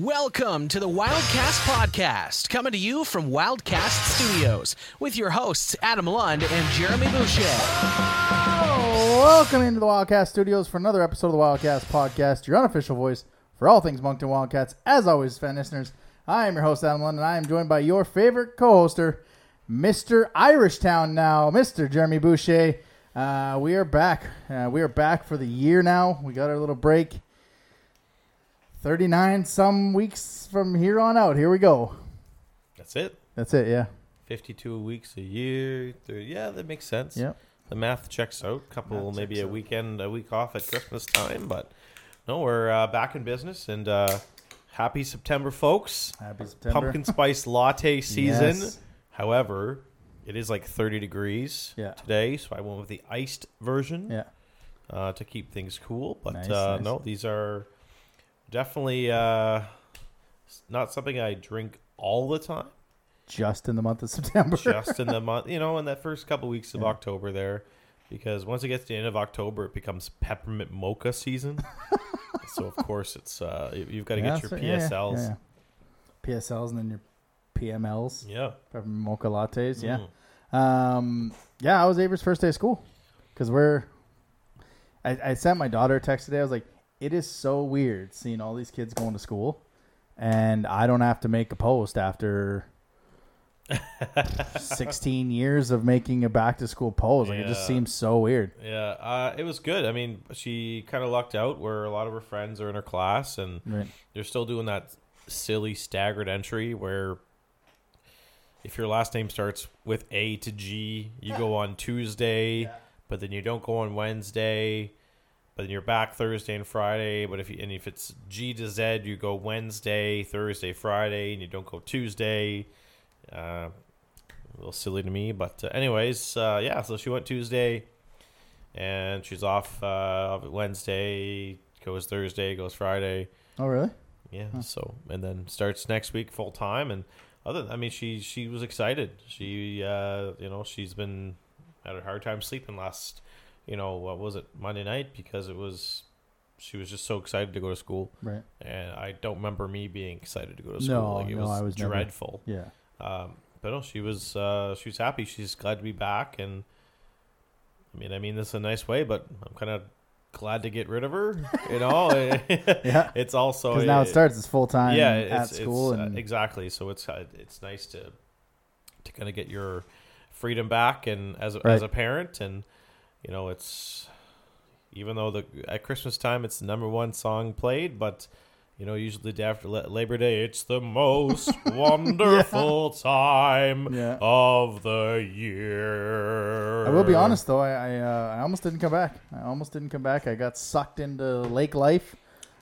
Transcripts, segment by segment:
Welcome to the Wildcast Podcast, coming to you from Wildcast Studios with your hosts Adam Lund and Jeremy Boucher. Welcome into the Wildcast Studios for another episode of the Wildcast Podcast, your unofficial voice for all things Moncton Wildcats. As always, fan listeners, I am your host, Adam Lund, and I am joined by your favorite co-hoster, Mr. Irish Town now, Mr. Jeremy Boucher. Uh, we are back. Uh, we are back for the year now. We got our little break. 39 some weeks from here on out. Here we go. That's it. That's it, yeah. 52 weeks a year. Th- Yeah, that makes sense. Yep. The math checks out. Couple, Math maybe a out. weekend, a week off at Christmas time. But no, we're uh, back in business and uh, happy September, folks. Happy September. Pumpkin spice latte season. Yes. However, it is like 30 degrees Yeah. today, so I went with the iced version Yeah. uh, to keep things cool. But Nice, uh, nice. no, these are definitely uh, not something I drink all the time. Just in the month of September. just in the month, you know, in that first couple weeks of Yeah. October there, because once it gets to the end of October, it becomes peppermint mocha season. so of course, it's uh, you- you've got to Yeah, get your that's right. Yeah, yeah, PSLs. yeah. PSLs and then your PMLs, Yeah, peppermint mocha lattes. Yeah. Mm. Um, yeah, I was Avery's first day of school because we're. I, I sent my daughter a text today. I was like, "It is so weird seeing all these kids going to school, and I don't have to make a post after." 16 years of making a back to school post like it just seems so weird yeah. Uh, it was good. I mean, she kind of lucked out where a lot of her friends are in her class, and right they're still doing that silly staggered entry where if your last name starts with A to G, you go on Tuesday, but then you don't go on Wednesday, but then you're back Thursday and Friday. But if you, and if it's G to Z, you go Wednesday, Thursday, Friday, and you don't go Tuesday. Uh, a little silly to me, but uh, anyways, uh, yeah. So she went Tuesday, and she's off uh, Wednesday. Goes Thursday, goes Friday. oh really Yeah. So and then starts next week full time and other. I mean, she she was excited. She uh you know she's been had a hard time sleeping last you know what was it Monday night because it was she was just so excited to go to school right and I don't remember me being excited to go to school. No, like it no, was, I was never. dreadful. yeah Um, but no, she was uh she was happy. She's glad to be back and. I mean, I mean this in a nice way, but I'm kind of glad to get rid of her. You know, yeah it's also because now it starts It's full-time yeah, at school it's, uh, exactly. So it's uh, it's nice to to kind of get your freedom back, and as a, Right. as a parent, and you know, it's even though the at Christmas time it's the number one song played, but you know, usually the day after Labor Day, it's the most wonderful time Yeah. of the year. I will be honest though, I I, uh, I almost didn't come back. I almost didn't come back. I got sucked into lake life.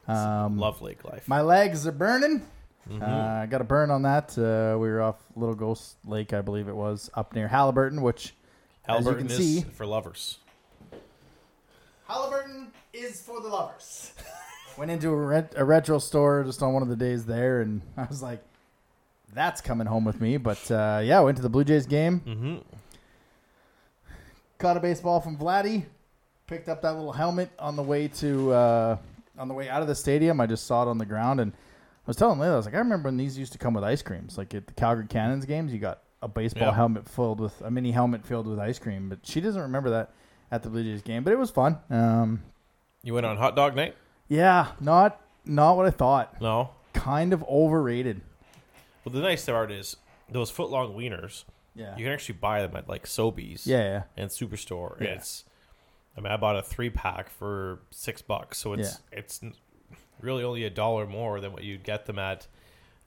Um, Love Lake Life. my legs are burning. Mhm. Uh, I got a burn on that. Uh, we were off Little Ghost Lake, I believe it was, up near Haliburton, which as you can is see, for lovers. Haliburton is for the lovers. Went into a, ret- a retro store just on one of the days there, and I was like, "That's coming home with me." But uh, yeah, went to the Blue Jays game. Mm-hmm. caught a baseball from Vladdy, picked up that little helmet on the way to uh, on the way out of the stadium. I just saw it on the ground, and I was telling Layla, I was like, I remember when these used to come with ice creams. Like at the Calgary Cannons games, you got a baseball Yeah. helmet filled with a mini helmet filled with ice cream. But she doesn't remember that at the Blue Jays game, but it was fun. Um, You went on hot dog night? yeah, not not what I thought. No. Kind of overrated. Well, the nice part is those foot long wieners. Yeah, You can actually buy them at like Sobeys yeah, yeah. and Superstore. Yeah. It's, I mean, I bought a three pack for six bucks, so it's it's really only a dollar more than what you'd get them at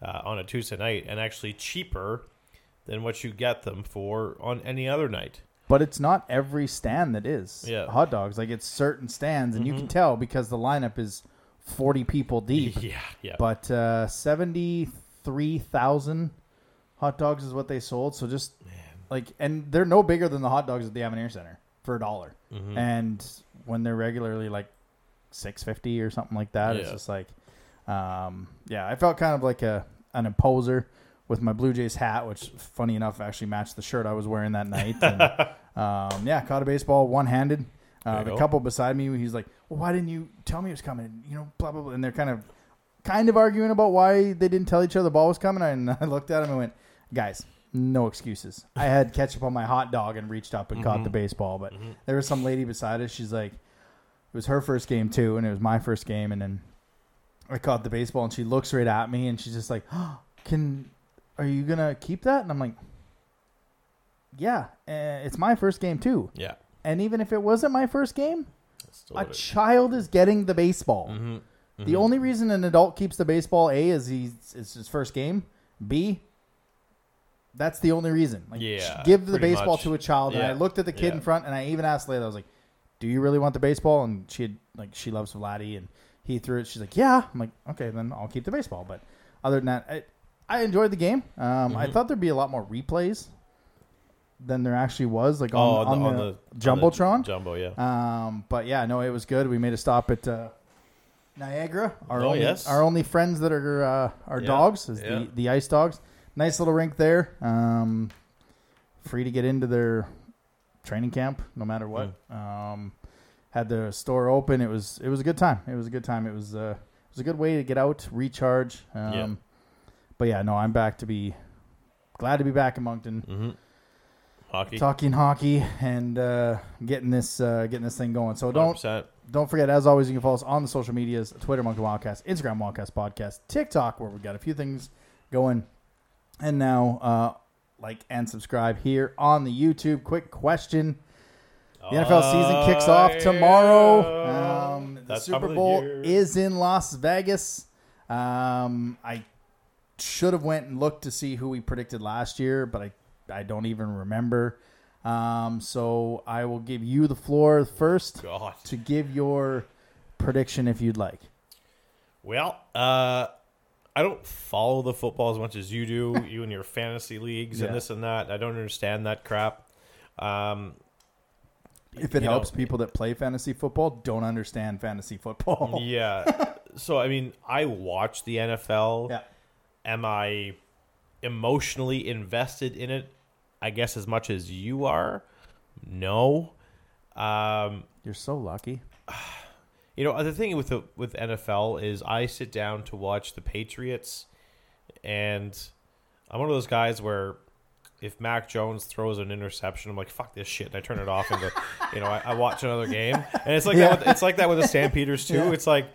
uh, on a Tuesday night, and actually cheaper than what you get them for on any other night. But it's not every stand that is Yeah. hot dogs. Like it's certain stands, and you can tell because the lineup is forty people deep. Yeah, yeah. But uh, seventy-three thousand hot dogs is what they sold. So just like, and they're no bigger than the hot dogs at the Avenir Center for a dollar. Mhm. And when they're regularly like six fifty or something like that, it's Yeah. just like, um, yeah, I felt kind of like a an imposer with my Blue Jays hat, which funny enough actually matched the shirt I was wearing that night. And, um, yeah, caught a baseball one handed. Uh, the go. couple beside me, he's like, "Well, why didn't you tell me it was coming?" You know, blah blah blah. And they're kind of kind of arguing about why they didn't tell each other the ball was coming. And I looked at him and went, guys, no excuses. I had ketchup on my hot dog and reached up and caught the baseball. But there was some lady beside us. She's like, it was her first game too, and it was my first game. And then I caught the baseball, and she looks right at me, and she's just like, oh, "Can are you gonna keep that?" And I'm like, "Yeah, uh, it's my first game too." Yeah. And even if it wasn't my first game, Still a child is getting the baseball. Mhm. The only reason an adult keeps the baseball, A, is he's it's his first game. B, that's the only reason. Like, Yeah, give the pretty baseball much. to a child. And I Yeah, looked at the kid in front, and I even asked Layla, I was like, "Do you really want the baseball?" And she had like she loves Vladdy, and he threw it. She's like, "Yeah." I'm like, "Okay, then I'll keep the baseball." But other than that, I enjoyed the game. Um, I Mhm. thought there'd be a lot more replays than there actually was, like Oh, on, on, the, on the, jumbotron. jumbo, yeah. Um, but yeah, no, it was good. We made a stop at uh, Niagara. Our Oh, only, yes. our only friends that are uh, our Yeah, dogs is yeah. the the ice dogs. Nice little rink there. Um, free to get into their training camp, no matter what. Hmm. Um, had the store open. It was it was a good time. It was a good time. It was uh, it was a good way to get out, recharge. Um, Yeah. But yeah, no, I'm back to be glad to be back in Moncton hmm Hockey. talking hockey and uh, getting this uh, getting this thing going. So don't 100%. don't forget, as always, you can follow us on the social medias: Twitter, Monkey Wildcast, Instagram, Wildcast Podcast, TikTok, where we've got a few things going, and now uh, like and subscribe here on the YouTube. Quick question: The NFL season kicks off tomorrow. Um, the That's Super of the Bowl is in Las Vegas. Um, I should have went and looked to see who we predicted last year, but I I don't even remember. Um, so I will give you the floor first God. to give your prediction if you'd like. Well, uh, I don't follow the football as much as you do. you and your fantasy leagues Yeah. and this and that. I don't understand that crap. Um, If it helps know- people that play fantasy football don't understand fantasy football. yeah. so I mean, I watch the NFL. Yeah. Am I emotionally invested in it? I guess as much as you are. No. Um, You're so lucky. You know, the thing with the with NFL is I sit down to watch the Patriots, and I'm one of those guys where if Mac Jones throws an interception, I'm like, "Fuck this shit," and I turn it off and go, you know, I, I watch another game, and it's like Yeah. that. With, it's like that with the Stampeders too. Yeah. It's like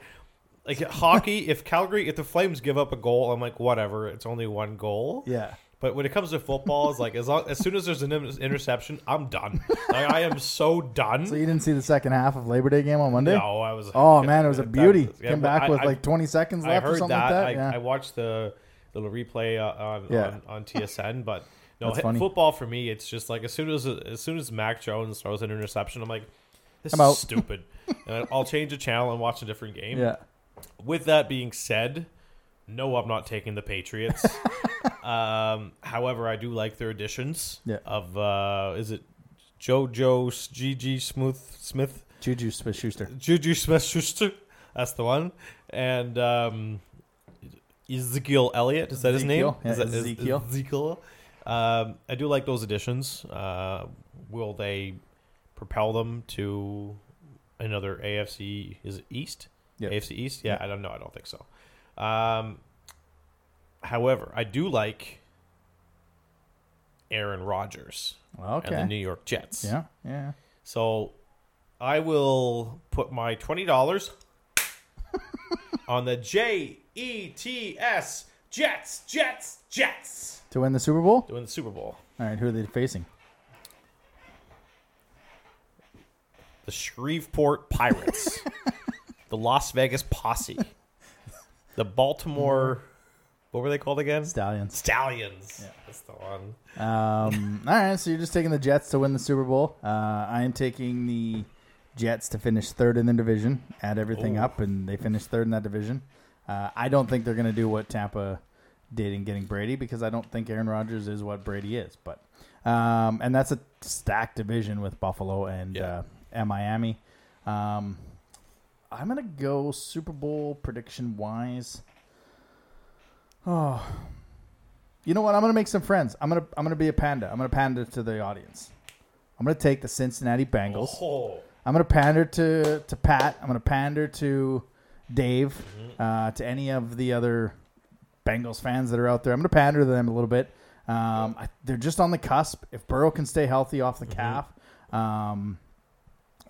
like hockey. If Calgary, if the Flames give up a goal, I'm like, whatever. It's only one goal. Yeah. But when it comes to football, it's like as long, as soon as there's an in- interception, I'm done. Like, I am so done. So you didn't see the second half of Labor Day game on Monday? No, I was. Oh man, it was a that- beauty. yeah, Came back I- with I- like 20 seconds I left or heard something that. like that. I, yeah. I watched the little replay uh, on, Yeah. on on TSN, but no, That's hit- funny. football for me, it's just like as soon as as soon as Mac Jones throws an interception, I'm like, this I'm is out. stupid, and I'll change the channel and watch a different game. yeah. With that being said, no, I'm not taking the Patriots. um, however, I do like their additions. Yeah. Of uh, is it JoJo GG Smooth Smith? Juju Smith Schuster. Juju Smith Schuster. That's the one. And um, Ezekiel Elliott. Is that his name? Ezekiel. Yeah, Is that- is- Ezekiel. Ezekiel. Um, I do like those additions. Uh, will they propel them to another AFC? Is it East? Yep. AFC East? Yeah, I don't know. I don't think so. Um, however, I do like Aaron Rodgers and the New York Jets. Yeah. Yeah. So I will put my twenty dollars on the J E T S Jets, Jets, Jets. To win the Super Bowl? To win the Super Bowl. All right. Who are they facing? The Shreveport Pirates. the Las Vegas Posse. The Baltimore what were they called again? Stallions. Stallions. Yeah. That's the one. Um, all right. So you're just taking the Jets to win the Super Bowl. Uh, I am taking the Jets to finish third in the division, add everything Ooh. up, and they finish third in that division. Uh, I don't think they're going to do what Tampa did in getting Brady because I don't think Aaron Rodgers is what Brady is. But um, and that's a stacked division with Buffalo and Yeah. uh, and Miami. Um, I'm gonna go Super Bowl prediction wise. Oh, you know what? I'm gonna make some friends. I'm gonna I'm gonna be a panda. I'm gonna pander to the audience. I'm gonna take the Cincinnati Bengals. Oh. I'm gonna pander to to Pat. I'm gonna pander to Dave, uh, to any of the other Bengals fans that are out there. I'm going to pander to them a little bit. Um, I, they're just on the cusp. If Burrow can stay healthy off the calf, um,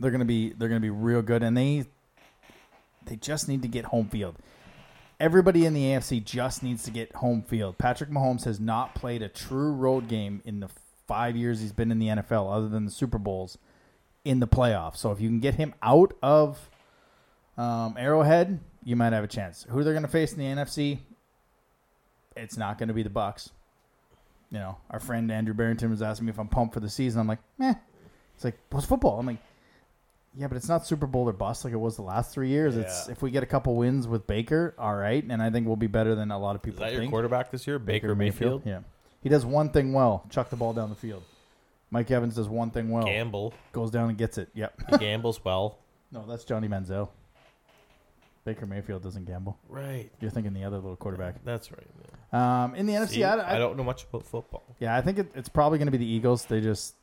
they're to be they're going to be real good. And they they just need to get home field. Everybody in the AFC just needs to get home field. Patrick Mahomes has not played a true road game in the five years he's been in the NFL, other than the Super Bowls, in the playoffs. So if you can get him out of um, Arrowhead, you might have a chance. Who they're going to face in the NFC? It's not going to be the Bucks. You know, our friend Andrew Barrington was asking me if I'm pumped for the season. I'm like, meh. It's like, what's football? I'm like, yeah, but it's not Super Bowl or bust like it was the last three years. It's if we get a couple wins with Baker, all right, and I think we'll be better than a lot of Is people that your quarterback this year, Baker, Mayfield? Yeah, he does one thing well: chuck the ball down the field. Mike Evans does one thing well: Gamble. goes down and gets it. Yep. He gambles well. no, that's Johnny Manziel. Baker Mayfield doesn't gamble. Right. You're thinking the other little quarterback. That's right. Um, in the NFC, I, I, I don't know much about football. Yeah, I think it, it's probably going to be the Eagles. They just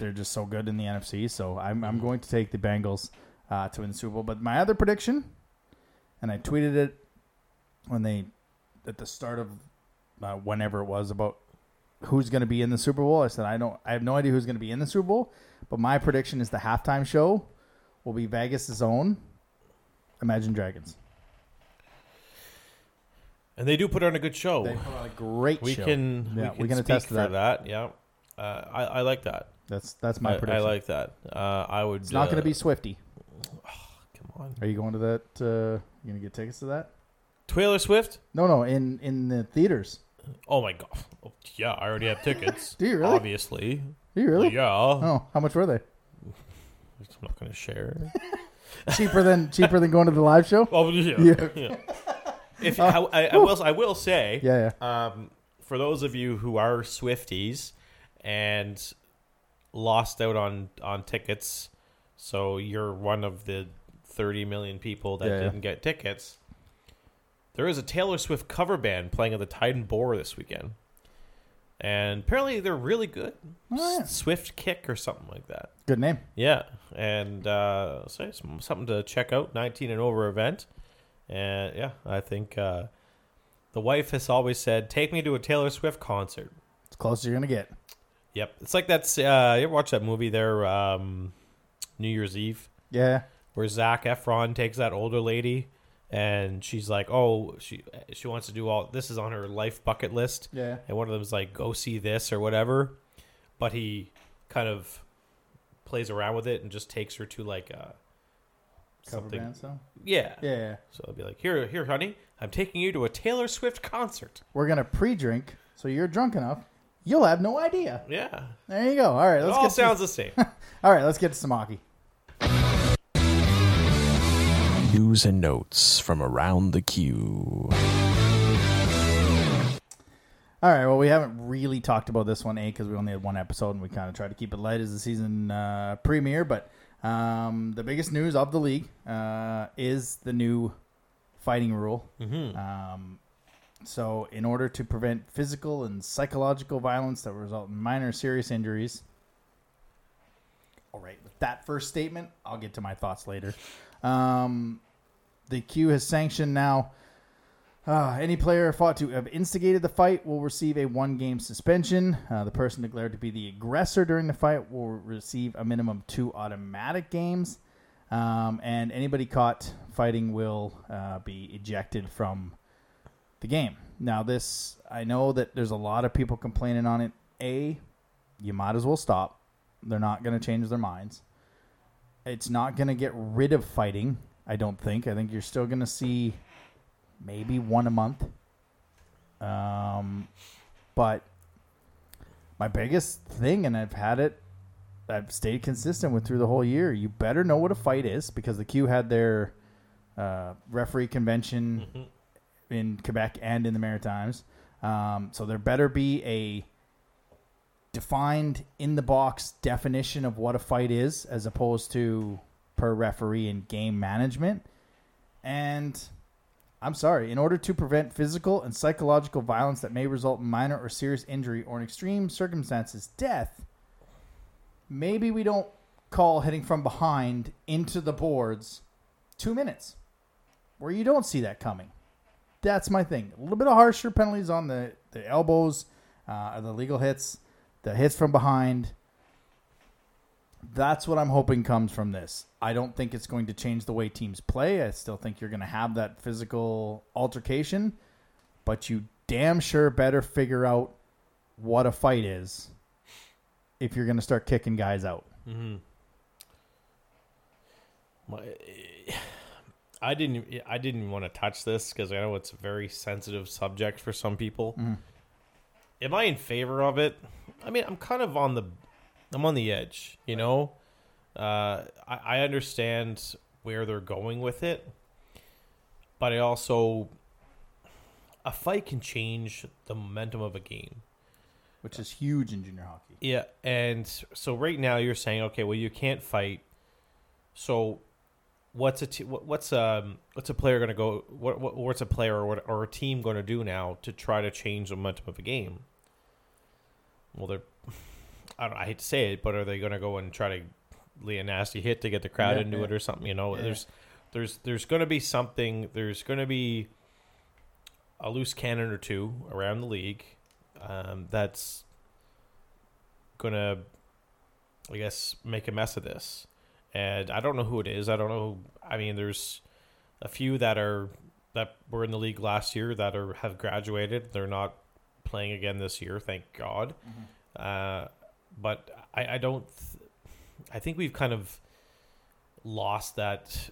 they're just so good in the NFC. So I'm I'm going to take the Bengals uh, to win the Super Bowl. But my other prediction, and I tweeted it when they at the start of uh, whenever it was about who's going to be in the Super Bowl. I said I don't I have no idea who's going to be in the Super Bowl, but my prediction is the halftime show will be Vegas' own Imagine Dragons. And they do put on a good show. They put on a great we show. can Yeah, we we can can attest to for that. that. Yeah, uh, I I like that. That's that's my I, I like that. Uh, I would. it's not going uh, to be Swifty. Come on, Are you going to that? Uh, you gonna get tickets to that? Taylor Swift. No, no, in in the theaters. Oh my god. Oh, yeah, I already have tickets. Do you really? Obviously. Are you really? Yeah. Oh, how much were they? I'm not going to share. cheaper than cheaper than going to the live show. Oh yeah. Yeah. yeah. If I, I, I will, I will say, Yeah, yeah. um, for those of you who are Swifties and lost out on on tickets, so you're one of the 30 million people that Yeah, yeah. didn't get tickets. There is a Taylor Swift cover band playing at the Tide & Boar this weekend, and apparently they're really good. Oh, yeah. Swift Kick or something like that. Good name. Yeah, and uh, so something to check out. 19 and over event, and yeah, I think uh, the wife has always said, "Take me to a Taylor Swift concert." It's close as you're gonna get. Yep, it's like that's. Uh, you ever watch that movie there, um, New Year's Eve, Yeah. where Zac Efron takes that older lady, and she's like, "Oh, she she wants to do all this is on her life bucket list." Yeah. and one of them's like go see this or whatever but he kind of plays around with it and just takes her to like uh Cover something band so. yeah Yeah, yeah. so i'll be like here here honey i'm taking you to a taylor swift concert We're gonna pre-drink, so you're drunk enough. You'll have no idea. yeah There you go. All right, let's all get sounds the same all right. Let's get to some hockey. News and notes from around the queue. All right. Well, we haven't really talked about this one, a because we only had one episode, and we kind of tried to keep it light as the season uh, premiere. But um, the biggest news of the league uh, is the new fighting rule. mm-hmm. Um, so, in order to prevent physical and psychological violence that result in minor serious injuries. All right, with that first statement, I'll get to my thoughts later. Um, the Q has sanctioned now. Uh, any player thought to have instigated the fight will receive a one game suspension. Uh, the person declared to be the aggressor during the fight will receive a minimum two automatic games. Um, and anybody caught fighting will uh, be ejected from the game. Now, this, I know that there's a lot of people complaining on it. A, you might as well stop. They're not going to change their minds. It's not going to get rid of fighting, I don't think. I think you're still going to see maybe one a month. Um, but my biggest thing, and I've had it, I've stayed consistent with through the whole year. You better know what a fight is because the Q had their uh, referee convention in Quebec and in the Maritimes. Um, so there better be a defined in the box definition of what a fight is as opposed to per referee and game management. And I'm sorry, in order to prevent physical and psychological violence that may result in minor or serious injury or in extreme circumstances death, maybe we don't call hitting from behind into the boards 2 minutes. where you don't see that coming. That's my thing. A little bit of harsher penalties on the, the elbows, uh, the legal hits, the hits from behind. That's what I'm hoping comes from this. I don't think it's going to change the way teams play. I still think you're going to have that physical altercation, but you damn sure better figure out what a fight is if you're going to start kicking guys out. My, I didn't. I didn't want to touch this because I know it's a very sensitive subject for some people. Am I in favor of it? I mean, I'm kind of on the. I'm on the edge. You know, uh, I, I understand where they're going with it, but I also a fight can change the momentum of a game. which is huge in junior hockey. Yeah, and so right now you're saying, okay, well you can't fight. So, what's a t- what's um what's a player going to go? What, what what's a player or what, or a team going to do now to try to change the momentum of a game? Well, they're I don't I hate to say it, but are they going to go and try to lay a nasty hit to get the crowd Yeah, into yeah. it or something? You know, Yeah. there's there's there's going to be something. There's going to be a loose cannon or two around the league um, that's going to, I guess, make a mess of this. And I don't know who it is. I don't know. I mean, there's a few that are that were in the league last year that are have graduated. They're not playing again this year, thank God. Uh, but I, I don't. Th- I think we've kind of lost that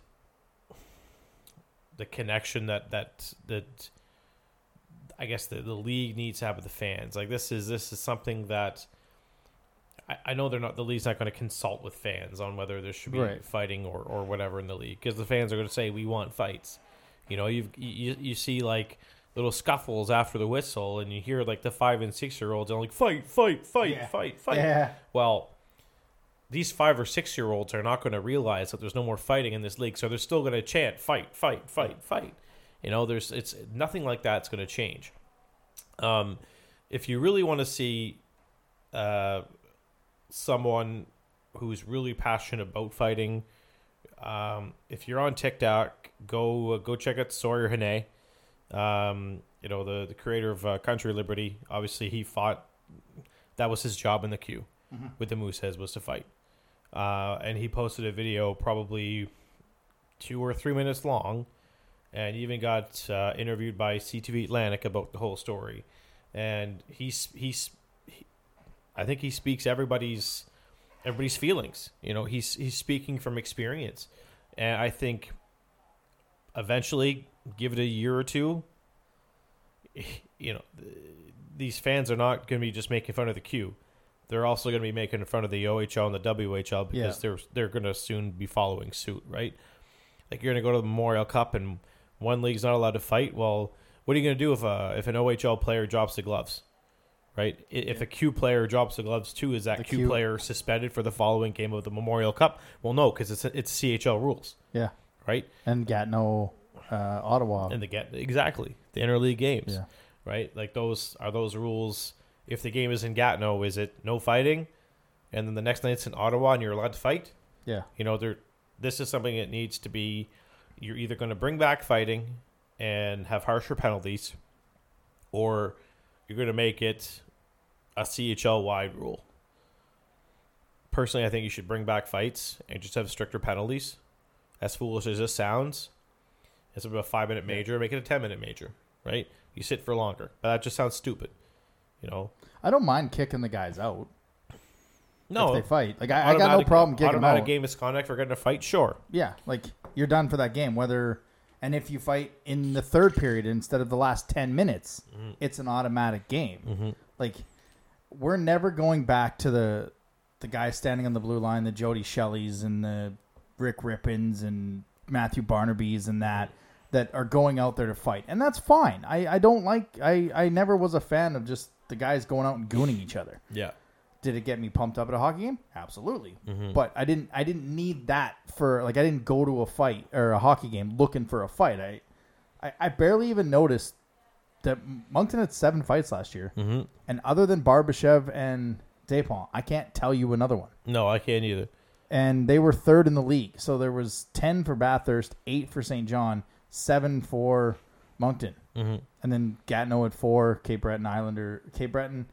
the connection that that that I guess the, the league needs to have with the fans. Like this is this is something that I, I know they're not the league's not going to consult with fans on whether there should be Right. fighting or, or whatever in the league because the fans are going to say we want fights. You know, you've, you you see like little scuffles after the whistle, and you hear like the five and six year olds are like fight, fight, fight, Yeah. fight, fight. Yeah. Well, these five or six year olds are not going to realize that there's no more fighting in this league, so they're still going to chant fight, fight, fight, fight. You know, there's it's nothing like that's going to change. Um, if you really want to see uh, someone who's really passionate about fighting, um, if you're on TikTok, go uh, go check out Sawyer Hannay. Um, you know the the creator of uh, Country Liberty. Obviously, he fought. That was his job in the queue with the Mooseheads was to fight. Uh, and he posted a video probably two or three minutes long, and even got uh, interviewed by CTV Atlantic about the whole story. And he's he's, he, I think he speaks everybody's everybody's feelings. You know, he's he's speaking from experience, and I think eventually, give it a year or two. You know, these fans are not going to be just making fun of the Q. They're also going to be making fun of the OHL and the WHL because Yeah. they're they're going to soon be following suit, right? Like you're going to go to the Memorial Cup and one league's not allowed to fight. Well, what are you going to do if a if an OHL player drops the gloves? Right? If a Q player drops the gloves too, is that Q, Q. player suspended for the following game of the Memorial Cup? Well, no, because it's it's CHL rules, Yeah. right? And Gatineau, uh, Ottawa. And the get exactly the interleague games, Yeah. right? Like those are those rules. If the game is in Gatineau, is it no fighting? And then the next night it's in Ottawa, and you're allowed to fight. yeah. You know, there. This is something that needs to be. You're either going to bring back fighting and have harsher penalties, or you're going to make it a CHL wide rule. Personally, I think you should bring back fights and just have stricter penalties. As foolish as this sounds, it's about a five minute major, make it a ten minute major, right? You sit for longer. But that just sounds stupid. You know? I don't mind kicking the guys out No. if they fight. Like I, I got no problem kicking them automatic out. game misconduct for getting a fight, sure. Yeah, like you're done for that game. Whether and if you fight in the third period instead of the last ten minutes, Mm-hmm. it's an automatic game. Like we're never going back to the the guys standing on the blue line, the Jody Shelleys and the Rick Rypiens and Matthew Barnaby's and that that are going out there to fight, and that's fine. I I don't like. I I never was a fan of just the guys going out and gooning each other. Yeah. Did it get me pumped up at a hockey game? Absolutely. Mm-hmm. But I didn't I didn't need that for like I didn't go to a fight or a hockey game looking for a fight. I I, I barely even noticed that Moncton had seven fights last year. Mm-hmm. And other than Barbashev and Dapont, I can't tell you another one. No, I can't either. And they were third in the league. So there was 10 for Bathurst, 8 for Saint John, seven for Moncton, Mhm. and then Gatineau at four, Cape Breton Islander, Cape Breton,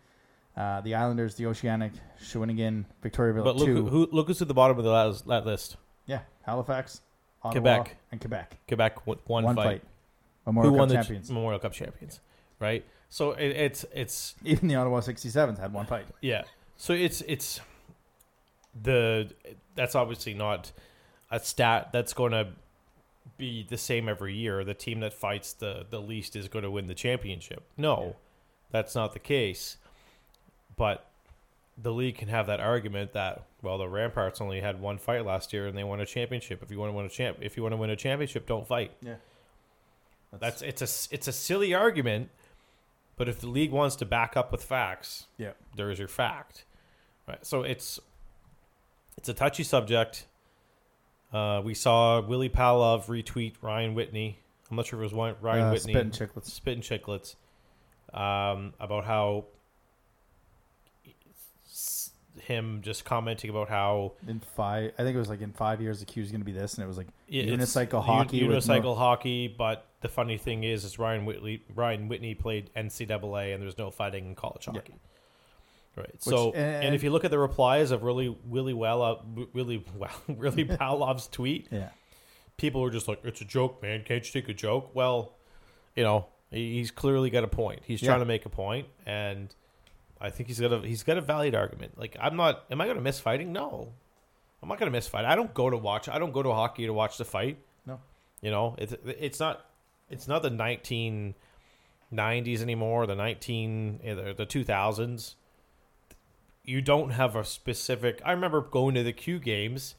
uh, the Islanders, the Oceanic, Shawinigan, Victoriaville But look two. who, who look who's at the bottom of the last, that list. yeah, Halifax, Ottawa, Quebec. and Quebec. Quebec with one, One, fight. fight. Memorial who Cup won the champions. Memorial Cup champions, right? So it, it's it's Even the Ottawa 67s had one fight. yeah. So it's it's the that's obviously not a stat that's going to be the same every year. The team that fights the the least is going to win the championship. No, that's not the case. But the league can have that argument that well, the Ramparts only had one fight last year and they won a championship. If you want to win a champ, if you want to win a championship, don't fight. Yeah. That's it's a it's a silly argument, but if the league wants to back up with facts, Yeah. there is your fact, right? So it's it's a touchy subject. Uh, we saw Willy Palov retweet Ryan Whitney. I'm not sure if it was Ryan Ryan Uh, Whitney. Spit and Chicklets. Spit and Chicklets. Um, about how him just commenting about how In five, I think it was like in five years, the Q is going to be this, and it was like Yeah, it's unicycle hockey. with unicycle no- hockey. But the funny thing is, is Ryan Whitley, Ryan Whitney played NCAA, and there's no fighting in college Yeah. hockey. Right. so, and- and, if you look at the replies of really, really well, uh, really, well, really Palov's tweet, yeah, people were just like, "It's a joke, man. Can't you take a joke?" Well, you know, he's clearly got a point. He's Yeah. trying to make a point, and I think he's got a he's got a valid argument. Like, I'm not. Am I going to miss fighting? No, I'm not going to miss fight. I don't go to watch. I don't go to hockey to watch the fight. No. you know, it's it's not it's not the 1990s anymore. The 19 eh, the the 2000s. You don't have a specific. I remember going to the Q games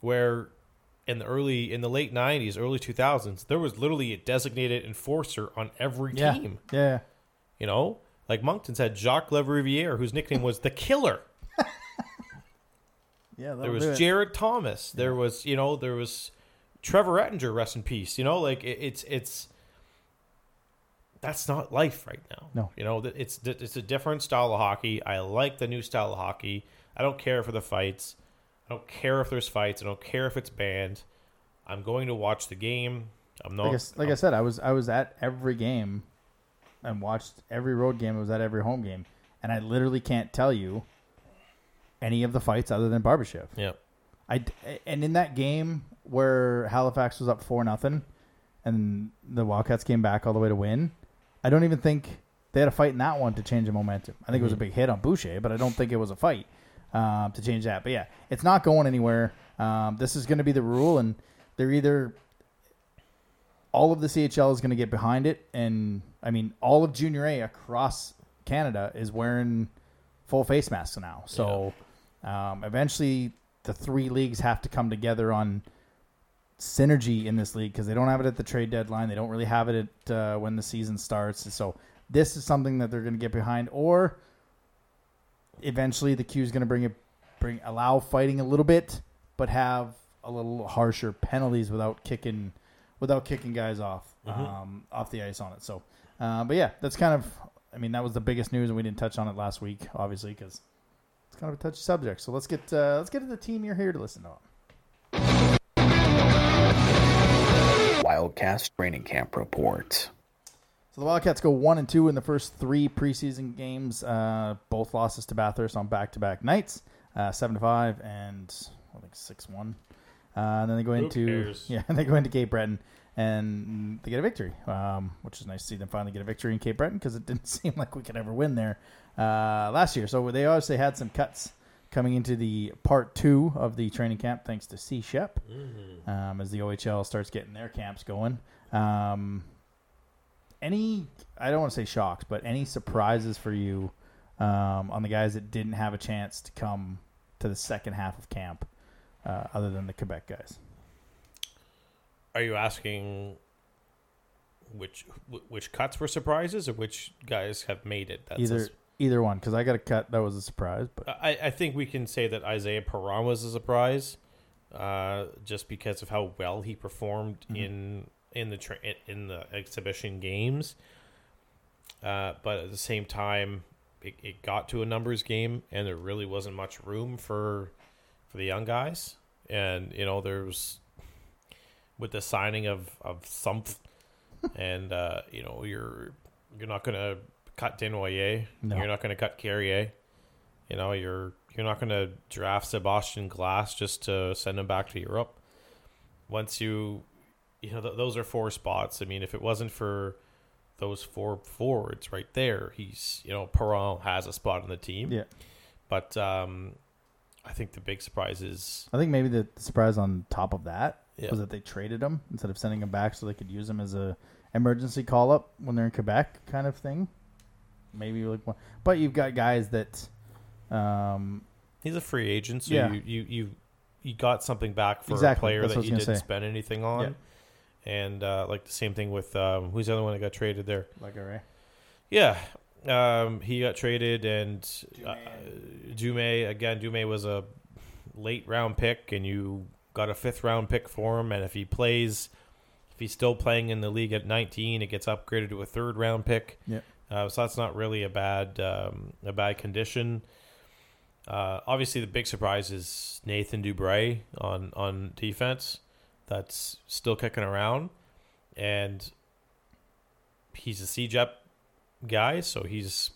where in the early in the late 90s early 2000s there was literally a designated enforcer on every yeah, team yeah. you know like moncton's had jacques levriviere whose nickname was the killer. Yeah, there was jared thomas. There was you know there was trevor ettinger rest in peace you know? Like it, it's it's that's not life right now. No. you know it's it's a different style of hockey. I like the new style of hockey. I don't care for the fights. I don't care if there's fights. I don't care if it's banned. I'm going to watch the game. I'm not Like, I, like I said, I was I was at every game, and watched every road game. I was at every home game, and I literally can't tell you any of the fights other than Barbashev. yeah I and in that game where Halifax was up four nothing, and the Wildcats came back all the way to win. I don't even think they had a fight in that one to change the momentum. I think it was a Mhm. big hit on Boucher, but I don't think it was a fight um, to change that. But yeah, it's not going anywhere. Um, this is going to be the rule, and they're either all of the CHL is going to get behind it, and I mean all of Junior A across Canada is wearing full face masks now. So um, eventually, the three leagues have to come together on synergy in this league because they don't have it at the trade deadline. They don't really have it at uh, when the season starts. So this is something that they're going to get behind, or eventually the Q is going to bring it, bring allow fighting a little bit, but have a little harsher penalties without kicking, without kicking guys off Mhm. um, off the ice on it. So, uh, but yeah, that's kind of. I mean, that was the biggest news, and we didn't touch on it last week, obviously, because it's kind of a touchy subject. So let's get uh, let's get to the team you're here to listen to. Wildcast Training Camp Report. So the Wildcats go one and two in the first three preseason games. Uh, both losses to Bathurst on back-to-back nights, uh, seven to five and I think six one. Uh, and then they go Who into cares? yeah, they go into Cape Breton and they get a victory, um, which is nice to see them finally get a victory in Cape Breton because it didn't seem like we could ever win there uh, last year. So they obviously had some cuts coming into the part two of the training camp, thanks to C Shep um, as the OHL starts getting their camps going. Um, any, I don't want to say shocks, but any surprises for you um, on the guys that didn't have a chance to come to the second half of camp, uh, other than the Quebec guys? Are you asking which which cuts were surprises or which guys have made it? That's either either one, because I got a cut that was a surprise, but I, I think we can say that Isaiah Perron was a surprise, uh, just because of how well he performed Mhm. in in the tra- in the exhibition games. Uh, but at the same time, it, it got to a numbers game, and there really wasn't much room for for the young guys. And you know, there's with the signing of of something, and uh, you know you're you're not gonna cut Denoyer, No. you're not gonna cut Carrier, you know you're you're not gonna draft Sebastian Glass just to send him back to Europe. Once you, you know, th- those are four spots. I mean, if it wasn't for those four forwards right there, he's you know Perron has a spot on the team. Yeah. But um, I think the big surprise is I think maybe the surprise on top of that Yeah. was that they traded him instead of sending him back so they could use him as a emergency call up when they're in Quebec kind of thing. Maybe like one, but you've got guys that, um, he's a free agent, so Yeah. you, you you you got something back for Exactly, a player that's that you didn't say. spend anything on. And uh, like the same thing with um, who's the other one that got traded there? like Ray. Yeah, um, he got traded, and uh, Dume again. Dume was a late round pick, and you got a fifth round pick for him. And if he plays, if he's still playing in the league at 19, it gets upgraded to a third round pick. Yep. Uh, so that's not really a bad um, a bad condition. Uh, obviously, the big surprise is Nathan Dubray on on defense. That's still kicking around, and he's a CJEP guy, so he's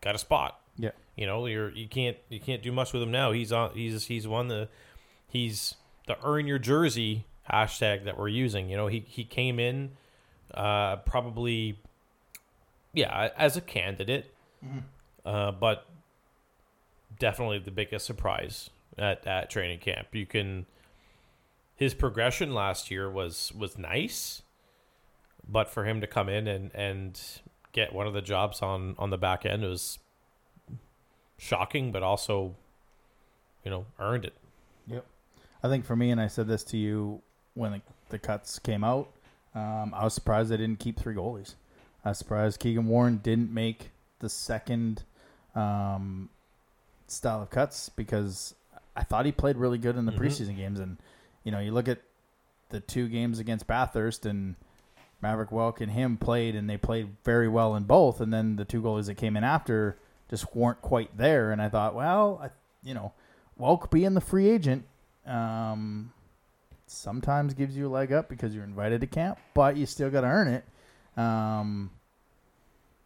got a spot. Yeah. You know, you're you can't you can't do much with him now. He's on he's he's won the he's the earn your jersey hashtag that we're using. You know, he he came in uh probably yeah, as a candidate. Uh but definitely the biggest surprise at at training camp. You can his progression last year was was nice, but for him to come in and and get one of the jobs on on the back end was shocking, but also, you know, earned it. I think for me, and I said this to you when the, the cuts came out, um, I was surprised they didn't keep three goalies. I was surprised Keegan Warren didn't make the second um, style of cuts because I thought he played really good in the Mhm. preseason games. And, you know, you look at the two games against Bathurst and Maverick Welk and him played, and they played very well in both. And then the two goalies that came in after just weren't quite there. And I thought, well, I, you know, Welk being the free agent um, sometimes gives you a leg up because you're invited to camp, but you still got to earn it. Um,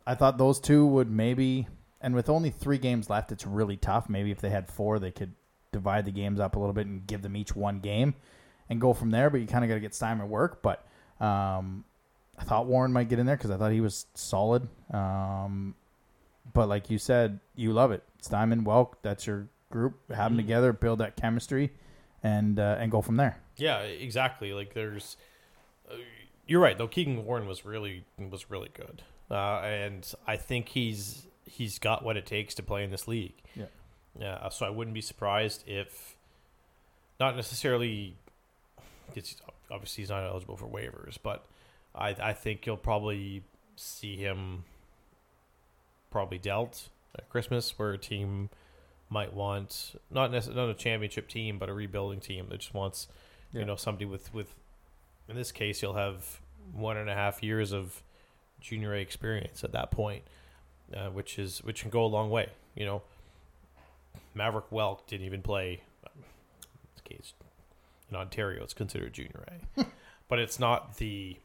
I thought those two would maybe, and with only three games left, it's really tough. Maybe if they had four, they could divide the games up a little bit and give them each one game and go from there. But you kind of got to get Steinman work. But um, I thought Warren might get in there because I thought he was solid. Um, but like you said, you love it. Steinman, Welk, that's your group. Have them Mhm. together, build that chemistry, and uh, and go from there. Yeah, exactly. Like there's, uh, you're right though. Keegan Warren was really was really good, uh, and I think he's he's got what it takes to play in this league. Yeah. Yeah. So I wouldn't be surprised if, not necessarily, it's obviously he's not eligible for waivers, but I I think you'll probably see him probably dealt at Christmas, where a team might want not necessarily not a championship team, but a rebuilding team that just wants Yeah. you know somebody with with in this case you'll have one and a half years of junior A experience at that point, uh, which is which can go a long way. You know, Maverick Welk didn't even play. Um, this case in Ontario, it's considered junior A, but it's not the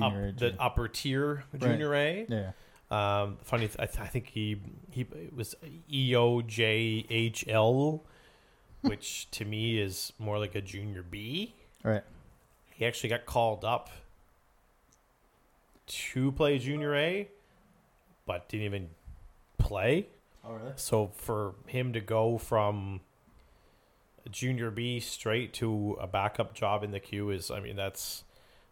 up, Junior, the upper tier junior A. yeah, Um, funny, th- I, th- I think he he it was E O J H L, which to me is more like a junior B. right. He actually got called up to play junior A, but didn't even play. Oh, really? So for him to go from junior B straight to a backup job in the queue is, I mean, that's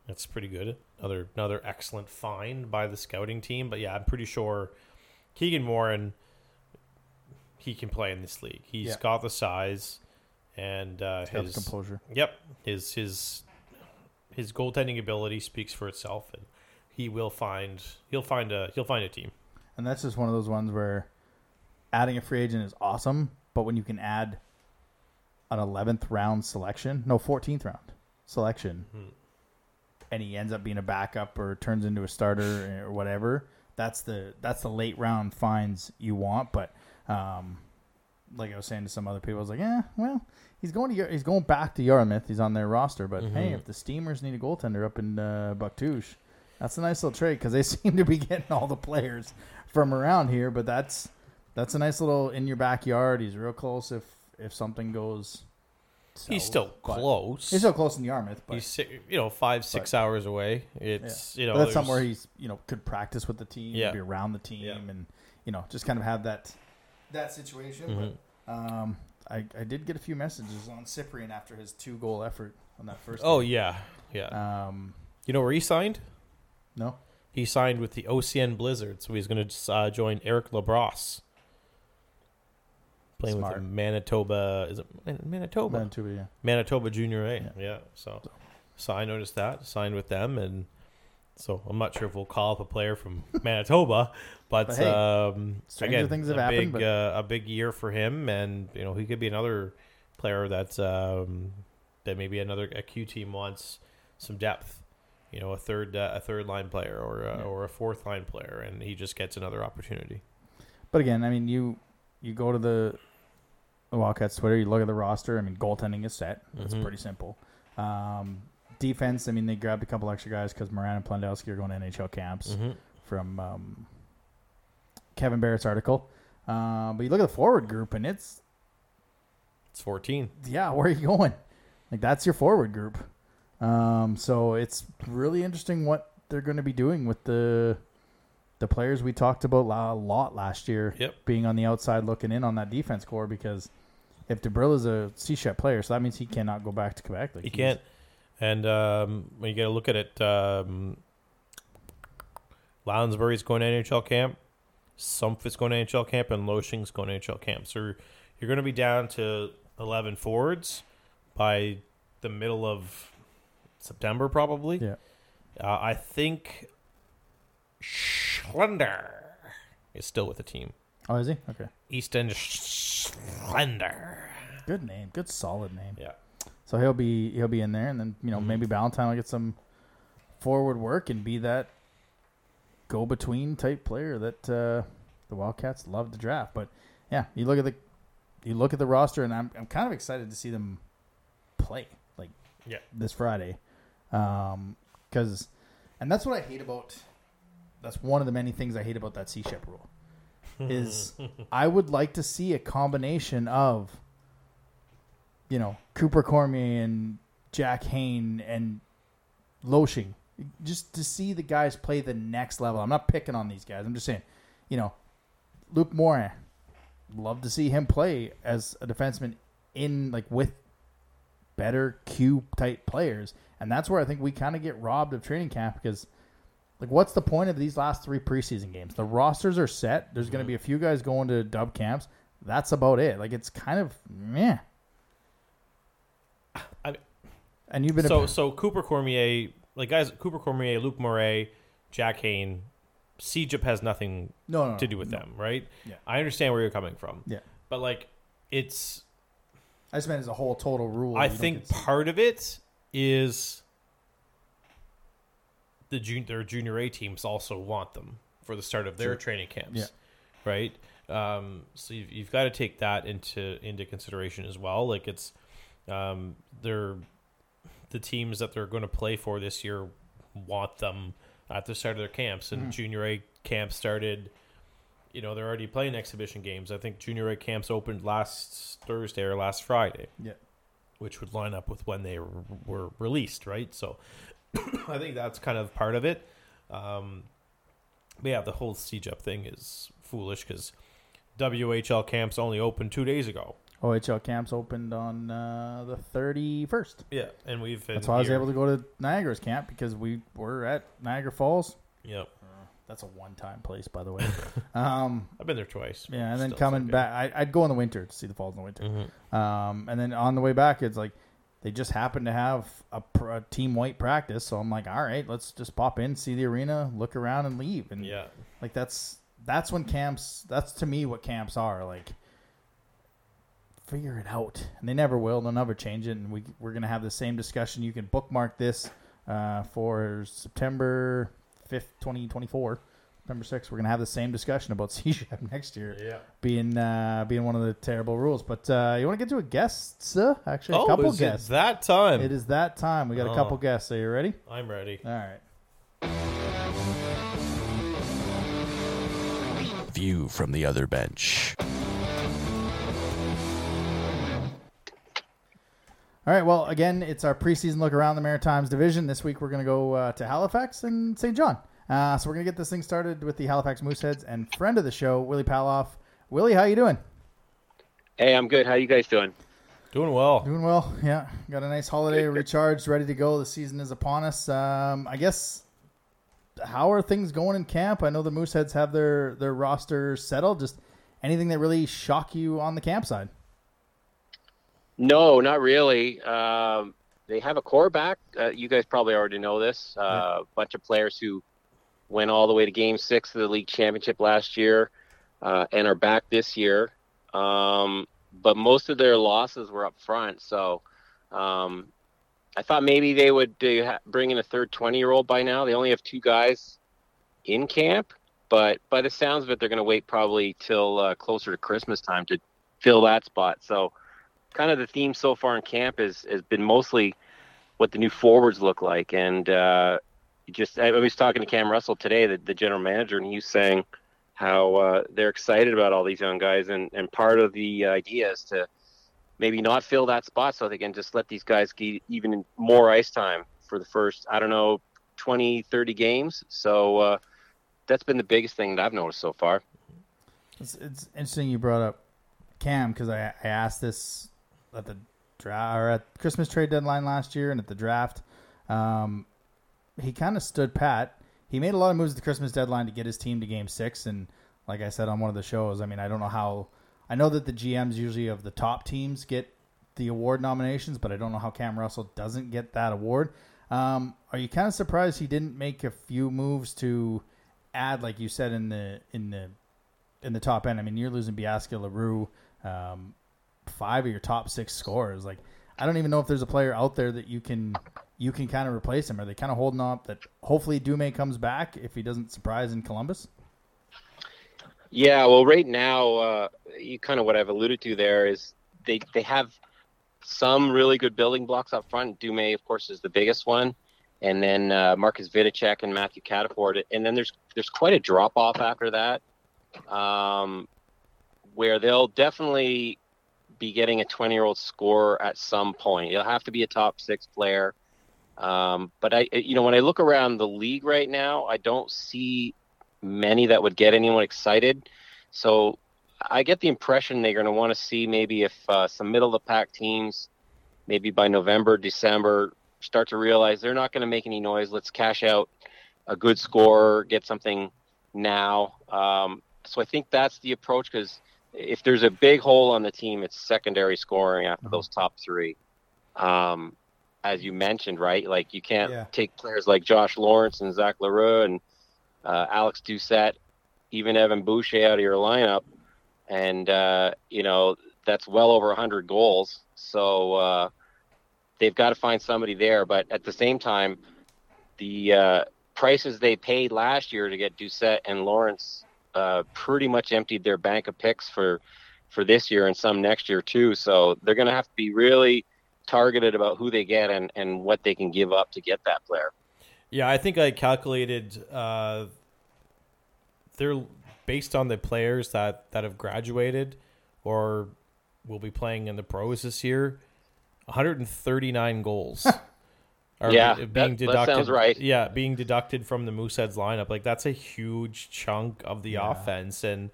that's pretty good. Another another excellent find by the scouting team. But yeah, I'm pretty sure Keegan Warren he can play in this league. He's Yeah. got the size and uh, his composure. Yep, his his his goaltending ability speaks for itself, and he will find he'll find a he'll find a team. And that's just one of those ones where adding a free agent is awesome, but when you can add an 11th round selection, no, 14th round selection, Mhm. And he ends up being a backup or turns into a starter or whatever, that's the that's the late round finds you want. But um, like I was saying to some other people, I was like, yeah, well, he's going to he's going back to Yarmouth. He's on their roster, but hey, Mhm. if the Steamers need a goaltender up in uh, Bouctouche, that's a nice little trade because they seem to be getting all the players from around here. But that's that's a nice little in your backyard. He's real close if if something goes. He's still but- close. He's still close in Yarmouth, but He's you know five six hours away. It's you know but that's something where there's- he's you know could practice with the team, Yeah. be around the team, Yeah. and you know just kind of have that that situation. Mhm. But um, I I did get a few messages on Cyprian after his two goal effort on that first. oh game. yeah yeah. Um, you know where he signed? no, He signed with the OCN Blizzard, so he's going to uh, join Eric Labrosse. Playing Smart. with the Manitoba, is it Manitoba? Manitoba, yeah. Manitoba Junior A. Yeah. Yeah. So, so I noticed that signed with them, and so I'm not sure if we'll call up a player from Manitoba, but, But hey, um, again, things have a happened, big but- uh, a big year for him, and you know he could be another player that um, that maybe another a Q team wants some depth. You know, a third uh, a third line player or a, Yeah. or a fourth line player, and he just gets another opportunity. But again, I mean, you you go to the, the Wildcats Twitter, you look at the roster. I mean, goaltending is set. It's Mhm. pretty simple. Um, defense, I mean, they grabbed a couple extra guys because Moran and Plendowski are going to NHL camps. Mm-hmm. from um, Kevin Barrett's article. Uh, but you look at the forward group, and it's It's 14. yeah, where are you going? Like that's your forward group. Um, so it's really interesting what they're going to be doing with the the players we talked about a lot last year. Yep. being on the outside looking in on that defense core because if DeBrill is a C-Shep player, so that means he cannot go back to Quebec. Like He can't. And um, when you got to look at it, um, Lounsbury's going to NHL camp, Sumpf is going to NHL camp, and Loshing's going to NHL camp. So you're going to be down to 11 forwards by the middle of September, probably. Yeah. Uh, I think Schlender is still with the team. Oh, is he? Okay. Easton Schlender. Good name. Good solid name. Yeah. So he'll be he'll be in there, and then you know Mhm. maybe Valentine will get some forward work and be that go between type player that uh, the Wildcats love to draft. But yeah, you look at the you look at the roster, and I'm I'm kind of excited to see them play like Yeah. this Friday, because and that's what I hate about. That's one of the many things I hate about that C-ship rule. Is I would like to see a combination of you know, Cooper Cormier and Jack Hain and Loshing. Just to see the guys play the next level. I'm not picking on these guys. I'm just saying, you know, Luke Morin, love to see him play as a defenseman in like with better Q type players. And that's where I think we kind of get robbed of training camp because like what's the point of these last three preseason games? The rosters are set. There's going to be a few guys going to dub camps. That's about it. Like it's kind of meh. I- and you've been so a, so Cooper Cormier, like guys, Cooper Cormier, Luke Moray, Jack Hain, CJIP has nothing no, no, to do with no. them, right? Yeah. I understand where you're coming from. Yeah. But like, it's I just meant as a whole total rule. I think part of it is the jun- their junior A teams also want them for the start of their Sure. training camps, Yeah. right? Um, so you've, you've got to take that into into consideration as well. Like it's um, they're the teams that they're going to play for this year want them at the start of their camps, and Mhm. junior A camp started. You know they're already playing exhibition games. I think junior A camps opened last Thursday or last Friday yeah. which would line up with when they were released, right? So I think that's kind of part of it. Um, but yeah, the whole siege up thing is foolish because WHL camps only opened two days ago. OHL camps opened on uh, the 31st. Yeah, and we've That's why I was able to go to Niagara's camp because we were at Niagara Falls. Yep, That's a one-time place, by the way. um, I've been there twice. yeah, and then coming back, I, I'd go in the winter to see the falls in the winter. Mhm. Um, and then on the way back, it's like they just happened to have a, a team white practice, so I'm like, all right, let's just pop in, see the arena, look around, and leave. And Yeah, Like that's that's when camps. That's to me what camps are. Like figure it out, and they never will. They'll never change it. And we we're gonna have the same discussion. You can bookmark this uh, for September fifth, twenty twenty four. September 6th, we're going to have the same discussion about CSHAP next year Yeah. being uh, being one of the terrible rules. But uh, you want to get to a guest, sir? Actually, a Oh, couple is guests. it that time? It is that time. We got a Oh. couple guests. Are you ready? I'm ready. All right. View from the other bench. All right. Well, again, it's our preseason look around the Maritimes division. This week we're going to go uh, to Halifax and St. John. Uh, so we're going to get this thing started with the Halifax Mooseheads and friend of the show, Willy Palov. Willy, how you doing? Hey, I'm good. How you guys doing? Doing well. Doing well. Yeah, got a nice holiday, recharged, ready to go. The season is upon us. Um, I guess. How are things going in camp? I know the Mooseheads have their their roster settled. Just anything that really shock you on the camp side? No, not really. Um, they have a core back. Uh, you guys probably already know this. Uh, A bunch of players who went all the way to Game Six of the league championship last year uh, and are back this year. Um, but most of their losses were up front, so um, I thought maybe they would uh, bring in a third 20 year old by now. They only have two guys in camp, but by the sounds of it, they're going to wait probably till uh, closer to Christmas time to fill that spot. So, kind of the theme so far in camp is has been mostly what the new forwards look like, and uh, just I was talking to Cam Russell today, the, the general manager, and he was saying how uh, they're excited about all these young guys, and and part of the idea is to maybe not fill that spot so they can just let these guys get even more ice time for the first I don't know 20 30 games. So uh, that's been the biggest thing that I've noticed so far. It's, it's interesting you brought up Cam because I, I asked this at the draft or at Christmas trade deadline last year and at the draft. Um, he kind of stood pat. He made a lot of moves at the Christmas deadline to get his team to Game Six, and like I said on one of the shows, I mean I don't know how. I know that the GMs usually of the top teams get the award nominations, but I don't know how Cam Russell doesn't get that award. Um, are you kind of surprised he didn't make a few moves to add, like you said in the in the in the top end. I mean, you're losing Biasca, L'Heureux, um, five of your top six scorers. Like, I don't even know if there's a player out there that you can you can kind of replace him. Are they kind of holding up that hopefully Dumais comes back if he doesn't surprise in Columbus? Yeah, well, right now, uh, you kind of what I've alluded to there is they they have some really good building blocks up front. Dumais, of course, is the biggest one, and then uh, Marcus Vidicek and Matthew Cataford, and then there's there's quite a drop off after that, um, where they'll definitely be getting a 20 year old scorer at some point. He'll have to be a top six player. Um, but I, you know, when I look around the league right now, I don't see many that would get anyone excited. So I get the impression they're going to want to see maybe if uh, some middle of the pack teams, maybe by November, December, start to realize they're not going to make any noise. Let's cash out a good scorer, get something now. Um, so I think that's the approach because if there's a big hole on the team, it's secondary scoring after those top three. Um, as you mentioned, right? Like you can't Yeah. take players like Josh Lawrence and Zach L'Heureux and uh, Alex Doucette, even Evan Boucher out of your lineup, and uh, you know that's well over 100 goals. So uh, they've got to find somebody there. But at the same time, the uh, prices they paid last year to get Doucette and Lawrence uh, pretty much emptied their bank of picks for for this year and some next year too. So they're going to have to be really targeted about who they get and, and what they can give up to get that player. Yeah, I think I calculated uh, they're based on the players that, that have graduated or will be playing in the pros this year. 139 goals. are Yeah, being that- that sounds right. Yeah, being deducted from the Mooseheads lineup. Like that's a huge chunk of the offense, and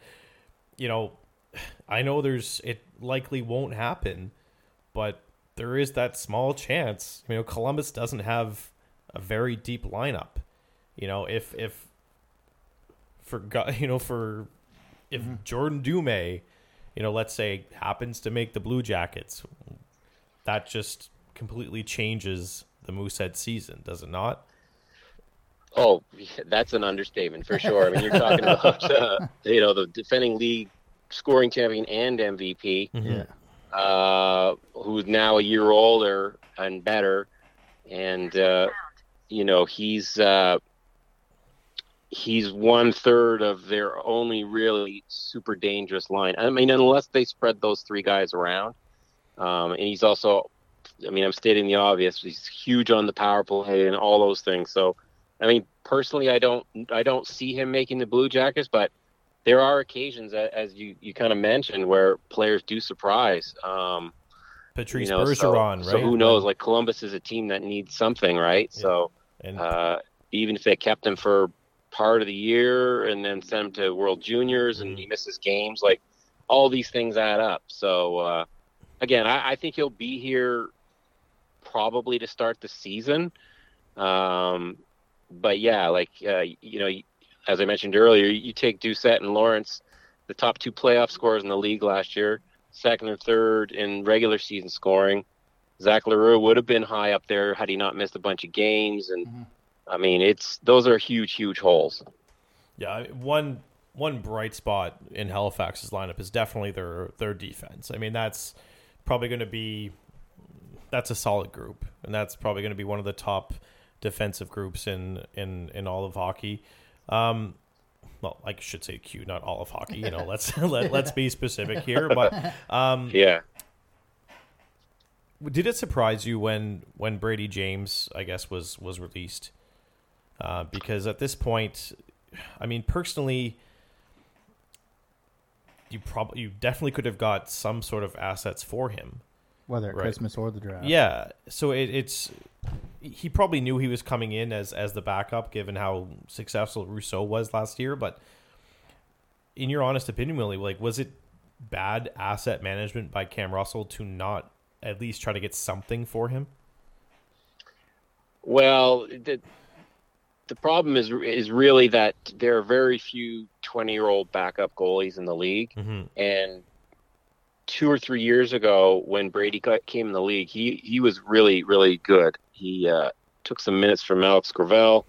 you know, I know there's it likely won't happen, but there is that small chance. You know, Columbus doesn't have a very deep lineup. You know, if if for go- you know for if Jordan Dumais, you know, let's say happens to make the Blue Jackets, that just completely changes the Moosehead season, does it not? Oh, that's an understatement for sure. I mean, you're talking about uh, you know the defending league scoring champion and MVP, Yeah. Uh, who's now a year older and better, and uh, you know he's uh, he's one third of their only really super dangerous line. I mean, unless they spread those three guys around, um, and he's also, I mean, I'm stating the obvious. He's huge on the power play and all those things. So, I mean, personally, I don't, I don't see him making the Blue Jackets, but there are occasions, as you you kind of mentioned, where players do surprise. Um, Patrice you know, Bergeron, so, right? So who knows? Like Columbus is a team that needs something, right? Yeah. So And uh, even if they kept him for part of the year and then sent him to World Juniors and Mhm. he misses games, like all these things add up. So uh, again, I, I think he'll be here probably to start the season. Um, but yeah, like uh, you know, as I mentioned earlier, you take Doucette and Lawrence, the top two playoff scorers in the league last year, second and third in regular season scoring. Zach L'Heureux would have been high up there had he not missed a bunch of games, and Mhm. I mean, it's those are huge, huge holes. Yeah, one one bright spot in Halifax's lineup is definitely their their defense. I mean, that's probably going to be that's a solid group, and that's probably going to be one of the top defensive groups in in in all of hockey. Um, well, I should say Q, not all of hockey. You know, let's let, let's be specific here. But um, Yeah. did it surprise you when when Brady James, I guess, was was released? Uh, because at this point, I mean, personally, you probably you definitely could have got some sort of assets for him. Whether at Right. Christmas or the draft. Yeah, so it, it's he probably knew he was coming in as as the backup, given how successful Rousseau was last year. But in your honest opinion, Willy, like, was it bad asset management by Cam Russell to not at least try to get something for him? Well, the the problem is is really that there are very few twenty year old backup goalies in the league, Mm-hmm. and two or three years ago when Brady came in the league, he he was really really good. He uh, took some minutes from Alex Gravel,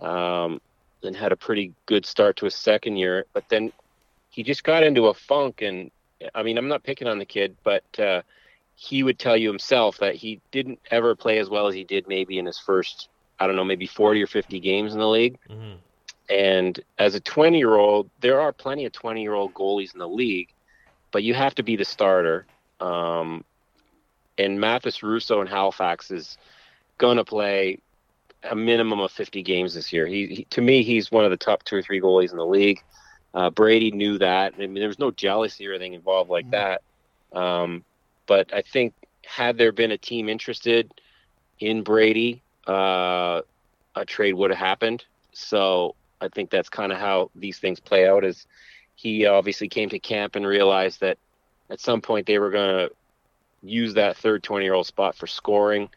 um, and had a pretty good start to his second year. But then he just got into a funk, and I mean I'm not picking on the kid, but uh, he would tell you himself that he didn't ever play as well as he did maybe in his first I don't know maybe 40 or 50 games in the league. Mm-hmm. And as a 20 year old, there are plenty of 20 year old goalies in the league, but you have to be the starter. Um, and Mathis Rousseau in Halifax is going to play a minimum of 50 games this year. He, he, to me, he's one of the top two or three goalies in the league. Uh, Brady knew that. I mean, there was no jealousy or anything involved like that. Um, but I think had there been a team interested in Brady, uh, a trade would have happened. So I think that's kind of how these things play out. Is he obviously came to camp and realized that at some point they were going to use that third 20 year old spot for scoring.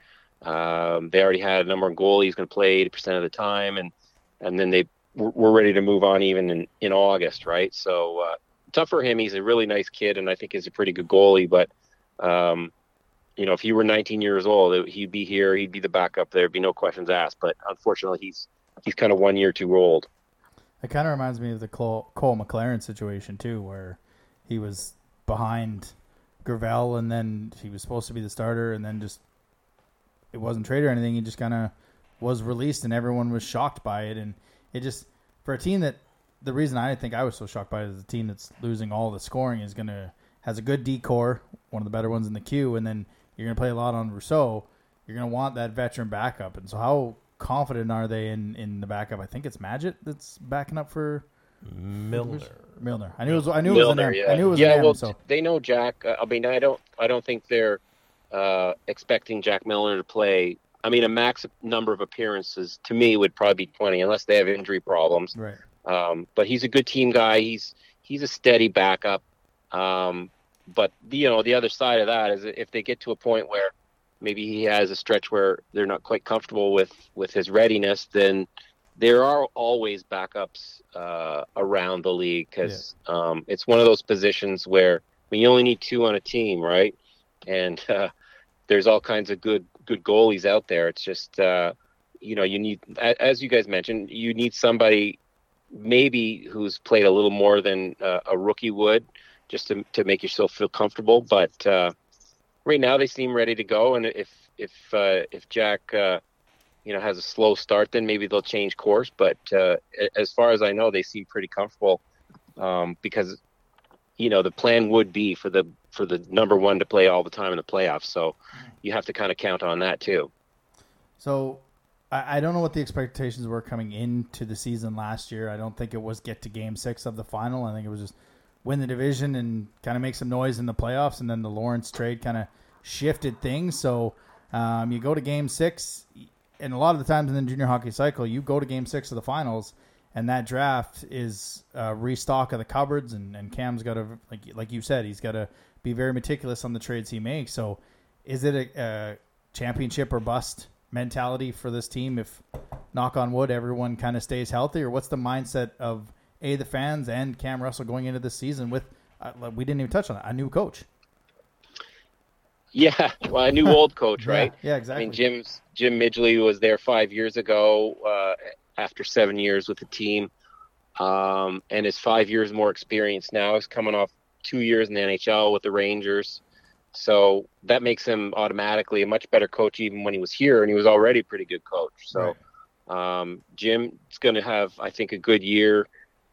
Um, they already had a number of goalies going to play 80% of the time, and and then they were were ready to move on even in, in August, right? So uh, tough for him. He's a really nice kid, and I think he's a pretty good goalie. But um, you know, if he were 19 years old, he'd be here. He'd be the backup. There'd be no questions asked. But unfortunately, he's he's kind of one year too old. It kind of reminds me of the Cole, Cole McLaren situation too, where he was behind Gravel, and then he was supposed to be the starter, and then just it wasn't traded or anything. He just kind of was released, and everyone was shocked by it. And it just for a team that the reason I think I was so shocked by it is a team that's losing all the scoring is gonna has a good D core, one of the better ones in the queue, and then you're gonna play a lot on Rousseau. You're gonna want that veteran backup, and so how confident are they in in the backup? I think it's Magit that's backing up for Milner. Milner. I knew it was. I knew it was an M. yeah. I knew it was yeah, an M. well, so they know Jack. Uh, I mean, I don't. I don't think they're uh, expecting Jack Milner to play. I mean, a max number of appearances to me would probably be 20, unless they have injury problems. right. Um, but he's a good team guy. He's he's a steady backup. Um, but you know, the other side of that is if they get to a point where maybe he has a stretch where they're not quite comfortable with with his readiness, then there are always backups uh, around the league because um, it's one of those positions where I mean, you only need two on a team, right? And uh, there's all kinds of good good goalies out there. It's just uh, you know you need, as you guys mentioned, you need somebody maybe who's played a little more than uh, a rookie would, just to to make yourself feel comfortable. But uh, right now they seem ready to go, and if if uh, if Jack uh, you know has a slow start, then maybe they'll change course. But uh, as far as I know, they seem pretty comfortable um, because you know the plan would be for the for the number one to play all the time in the playoffs. So you have to kind of count on that too. So I, I don't know what the expectations were coming into the season last year. I don't think it was get to game six of the final. I think it was just win the division and kind of make some noise in the playoffs. And then the Lawrence trade kind of shifted things. So um, you go to game six, and a lot of the times in the junior hockey cycle, you go to game six of the finals. And that draft is a restock of the cupboards, and, and Cam's got to, like like you said, he's got to be very meticulous on the trades he makes. So, is it a, a championship or bust mentality for this team if knock on wood everyone kind of stays healthy or what's the mindset of a the fans and Cam Russell going into this season with uh, we didn't even touch on that a new coach. Yeah well a new old coach right? yeah, yeah, exactly I mean Jim's Jim Midgley was there five years ago uh, after seven years with the team. Um, and is five years more experience now he's coming off two years in the NHL with the Rangers. So that makes him automatically a much better coach even when he was here, and he was already a pretty good coach. So right. um, Jim's going to have, I think, a good year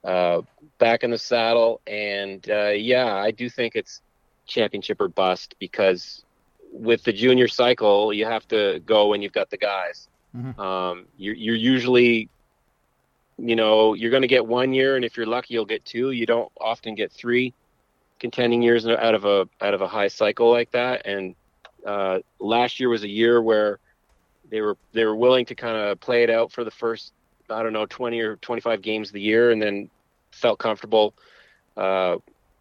uh, back in the saddle. And uh, yeah, I do think it's championship or bust because with the junior cycle, you have to go when you've got the guys. Mm-hmm. Um, you're, you're usually you know you're going to get one year and if you're lucky you'll get two you don't often get three contending years out of a out of a high cycle like that. And uh, last year was a year where they were they were willing to kind of play it out for the first I don't know 20 or 25 games of the year, and then felt comfortable uh,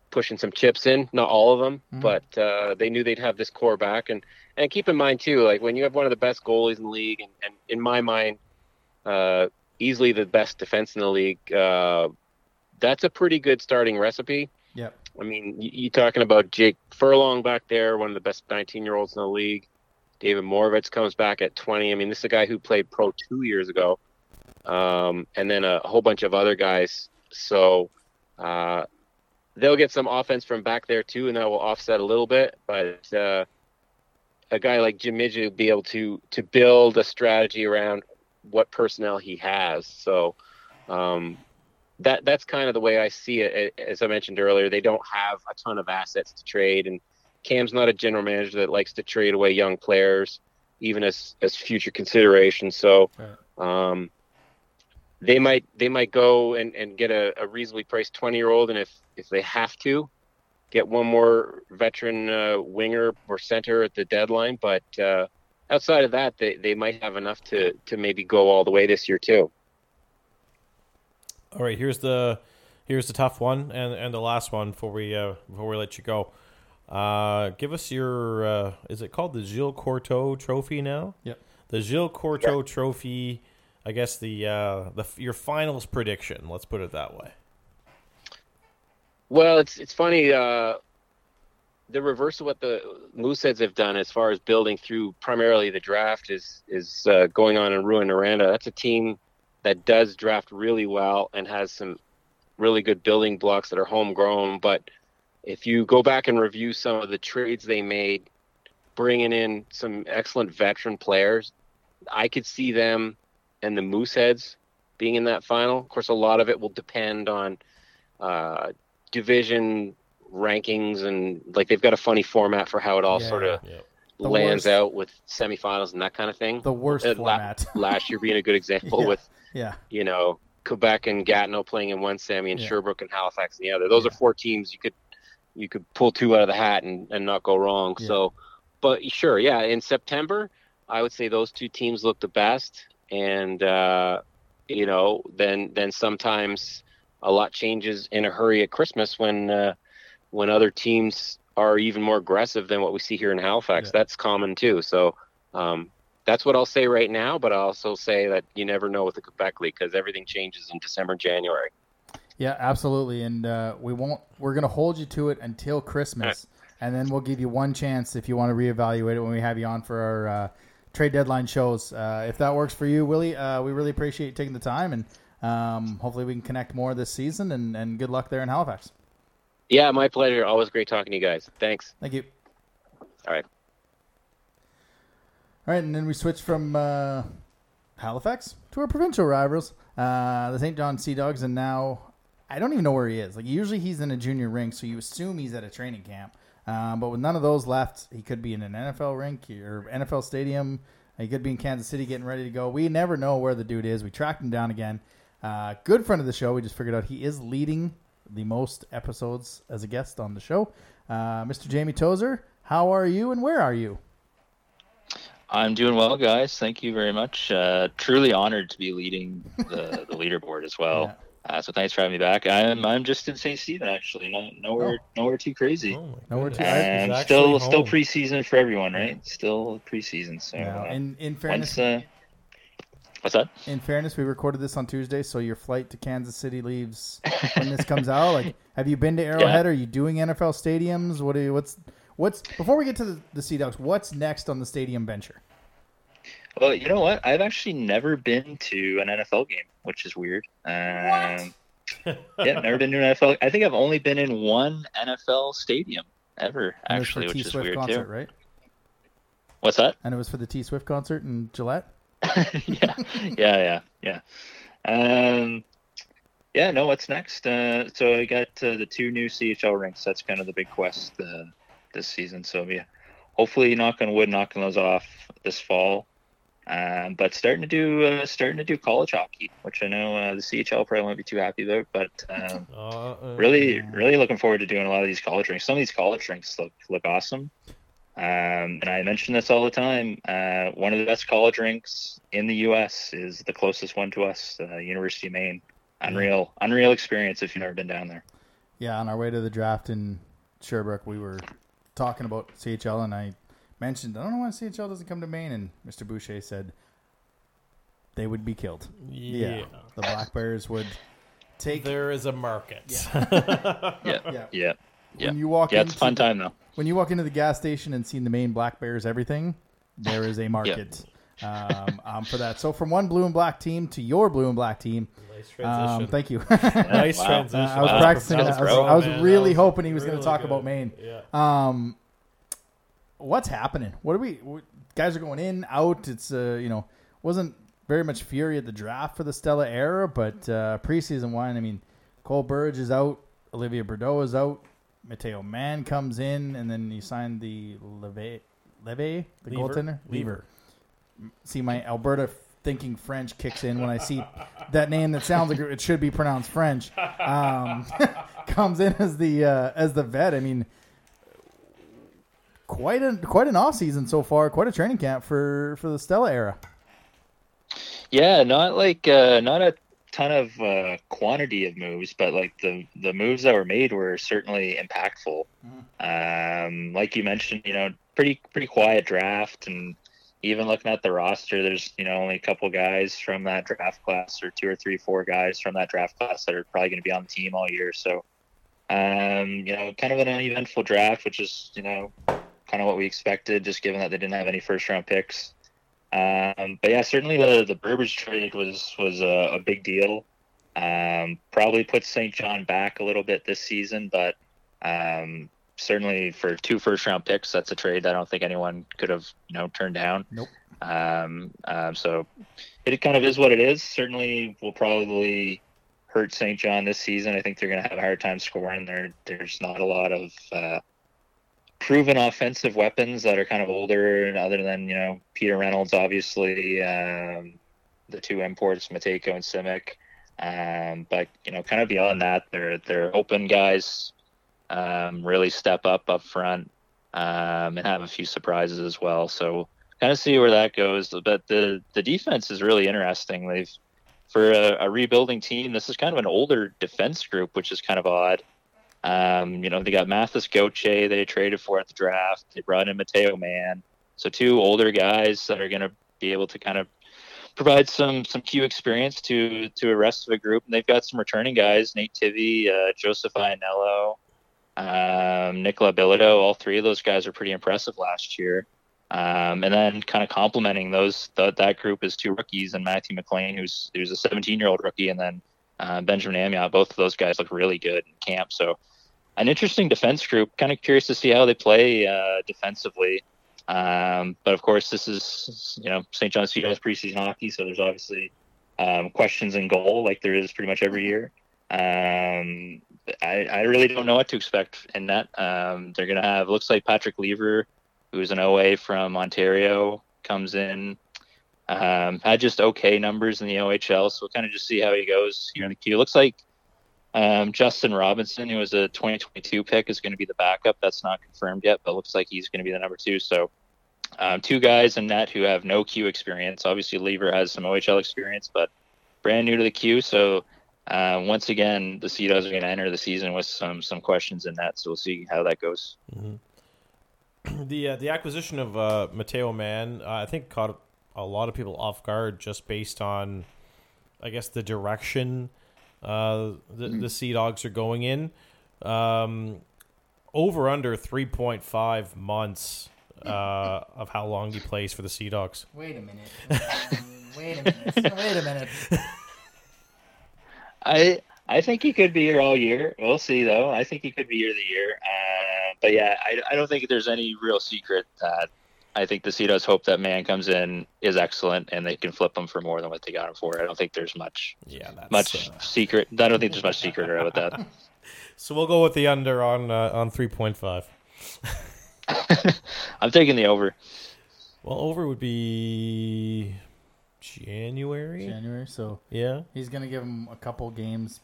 pushing some chips in. Not all of them, mm-hmm. but uh, they knew they'd have this core back. And and keep in mind too, like when you have one of the best goalies in the league, and, and in my mind, uh, easily the best defense in the league. Uh, that's a pretty good starting recipe. Yep. I mean, you, you talking about Jake Furlong back there, one of the best 19 year olds in the league. David Moravec comes back at 20. I mean, this is a guy who played pro two years ago, um, and then a whole bunch of other guys. So uh, they'll get some offense from back there too, and that will offset a little bit. But uh, a guy like Jim Midgley will be able to to build a strategy around what personnel he has. So um, that that's kind of the way I see it. As I mentioned earlier, they don't have a ton of assets to trade, and Cam's not a general manager that likes to trade away young players, even as as future consideration. So, um, they might they might go and, and get a, a reasonably priced twenty year old, and if if they have to, get one more veteran uh, winger or center at the deadline. But uh, outside of that, they, they might have enough to to maybe go all the way this year too. All right, here's the here's the tough one and and the last one before we uh, before we let you go. Uh, give us your uh, is it called the Gilles Courteau Trophy now? Yep. The Gilles Courteau yep. Trophy. I guess the uh, the your finals prediction. Let's put it that way. Well, it's it's funny. Uh, the reverse of what the Mooseheads have done as far as building through primarily the draft is is uh, going on in Rouyn-Noranda. That's a team that does draft really well and has some really good building blocks that are homegrown. But if you go back and review some of the trades they made, bringing in some excellent veteran players, I could see them and the Mooseheads being in that final. Of course, a lot of it will depend on uh, division rankings and like they've got a funny format for how it all yeah, sort of yeah lands worst, out with semifinals and that kind of thing. The worst uh, format. last year being a good example yeah, with, yeah, you know, Quebec and Gatineau playing in one semi and yeah. Sherbrooke and Halifax in the other. Those yeah. are four teams you could you could pull two out of the hat and, and not go wrong. So, but sure, yeah, in September, I would say those two teams look the best, and uh, you know, then then sometimes a lot changes in a hurry at Christmas when uh, when other teams are even more aggressive than what we see here in Halifax. Yeah. That's common too. So um, that's what I'll say right now. But I'll also say that you never know with the Quebec League because everything changes in December January. Yeah, absolutely. And uh, we won't. We're going to hold you to it until Christmas, and then we'll give you one chance if you want to reevaluate it when we have you on for our uh, trade deadline shows. Uh, if that works for you, Willy, uh, we really appreciate taking the time, and um, hopefully we can connect more this season. And, and good luck there in Halifax. Yeah, my pleasure. Always great talking to you guys. Thanks. Thank you. All right. All right, and then we switch from uh, Halifax to our provincial rivals, uh, the St. John Sea Dogs, and now I don't even know where he is. Like usually he's in a junior ring, so you assume he's at a training camp. Um, but with none of those left, he could be in an NFL rink or NFL stadium. He could be in Kansas City getting ready to go. We never know where the dude is. We tracked him down again. Uh, good friend of the show. We just figured out he is leading the most episodes as a guest on the show. Uh, Mr. Jamie Tozer, how are you and where are you? I'm doing well, guys. Thank you very much. Uh, truly honored to be leading the, the leaderboard as well. Yeah. Uh, so thanks for having me back. I'm I'm just in St. Stephen actually, not nowhere nowhere too crazy. Oh Nowhere goodness. to- and still actually still preseason for everyone, right? Still preseason. So Yeah. uh, In in fairness, once uh, what's that? in fairness, we recorded this on Tuesday, so your flight to Kansas City leaves when this comes out. Like, have you been to Arrowhead? Are you doing NFL stadiums? What are you, what's what's before we get to the, the Sea Dogs? What's next on the stadium venture? Well, you know what? I've actually never been to an NFL game, which is weird. Um, yeah, never been to an NFL. I think I've only been in one NFL stadium ever, And actually, which T is Swift weird concert, too. right? What's that? And it was for the T Swift concert in Gillette. yeah, yeah, yeah, yeah. Um, yeah, no. What's next? Uh, so I got uh, the two new CHL rinks. That's kind of the big quest uh, this season. So yeah, hopefully, knock on wood, knocking those off this fall. Um, but starting to do uh, starting to do college hockey, which I know uh, the CHL probably won't be too happy about. But um, Uh, really, really looking forward to doing a lot of these college rinks. Some of these college rinks look look awesome. Um, and I mention this all the time. Uh, one of the best college rinks in the U.S. is the closest one to us, uh, University of Maine. Unreal, unreal experience if you've never been down there. Yeah, on our way to the draft in Sherbrooke, we were talking about CHL, and I mentioned I don't know why CHL doesn't come to Maine, and Mr. Boucher said they would be killed. yeah. the Black Bears would take. There is a market. Yeah, Yeah. yeah, yeah. When you walk Yeah, into it's fun the- time though. when you walk into the gas station and see the Maine Black Bears everything, there is a market um, um, for that. So from one blue and black team to your blue and black team, Nice transition. um, thank you. nice Wow. transition. Uh, I was Wow. practicing That that. was I was, I was man. That really was hoping he was going to talk good. about Maine. Yeah. Um, what's happening? What are we? What, guys are going in, out. It's uh, you know, wasn't very much fury at the draft for the Stella era, but uh, preseason one. I mean, Cole Burge is out, Olivia Bordeaux is out, Mateo Mann comes in, and then you signed the Leve, Leve, the Lever. goaltender, Lever. See, my Alberta thinking French kicks in when I see that name that sounds like it should be pronounced French. Um, comes in as the uh, as the vet. I mean, quite a quite an off season so far. Quite a training camp for for the Stella era. Yeah, not like uh, not a ton of uh, quantity of moves, but like the the moves that were made were certainly impactful. Um, like you mentioned, you know, pretty pretty quiet draft, and even looking at the roster, there's you know only a couple guys from that draft class, or two or three, four guys from that draft class that are probably going to be on the team all year. So, um, you know, kind of an uneventful draft, which is you know kind of what we expected, just given that they didn't have any first round picks. Um, but yeah, certainly the the Burbage trade was was a, a big deal. Um, probably puts St. John back a little bit this season, but um, certainly for two first round picks, that's a trade I don't think anyone could have you know turned down. Nope. Um, um, so it kind of is what it is. Certainly will probably hurt St. John this season. I think they're going to have a hard time scoring. There, there's not a lot of uh, proven offensive weapons that are kind of older, and other than you know Peter Reynolds, obviously um, the two imports, Matejko and Simic. Um, but you know, kind of beyond that, they're they're open guys. Um, really step up up front um, and have a few surprises as well. So kind of see where that goes. But the the defense is really interesting. They've for a, a rebuilding team. This is kind of an older defense group, which is kind of odd. Um, you know, they got Mathis Goche they traded for at the draft. They brought in Mateo Mann. So two older guys that are going to be able to kind of provide some some Q experience to to a rest of the group. And they've got some returning guys: Nate Tivy, uh, Joseph Ianello, um, Nicola Bilodeau. All three of those guys are pretty impressive last year. Um, and then kind of complementing those th- that group is two rookies and Matthew McLean, who's who's a 17 year old rookie, and then uh, Benjamin Amiot. Both of those guys look really good in camp. So an interesting defense group. Kind of curious to see how they play uh, defensively. Um, but of course, this is you know St. John's Dogs preseason hockey, so there's obviously um, questions in goal like there is pretty much every year. Um, I, I really don't know what to expect in that. Um, they're gonna have looks like Patrick Lever, who's an OA from Ontario, comes in. Um, had just okay numbers in the OHL, so we'll kind of just see how he goes here in the queue. Looks like um, Justin Robinson, who was a 2022 pick, is going to be the backup. That's not confirmed yet, but looks like he's going to be the number two. So, um, two guys in net who have no Q experience. Obviously, Lever has some OHL experience, but brand new to the Q. So, uh, once again, the Sea Dogs are going to enter the season with some some questions in that. So we'll see how that goes. The uh, the acquisition of uh, Mateo Mann, uh, I think, caught a lot of people off guard just based on, I guess, the direction uh, the the Sea Dogs are going in. Um, over under three point five months uh, of how long he plays for the Sea Dogs. Wait a minute. Wait a minute. Wait a minute. I I think he could be here all year. We'll see though. I think he could be here the year. Uh, but yeah, I, I don't think there's any real secret that I think the Sea Dogs hope that man comes in is excellent and they can flip him for more than what they got him for. I don't think there's much Yeah, that's much uh, secret. I don't think there's much secret about that. so we'll go with the under on uh, on three point five. I'm taking the over. Well, over would be January. January, so Yeah. he's gonna give him a couple games.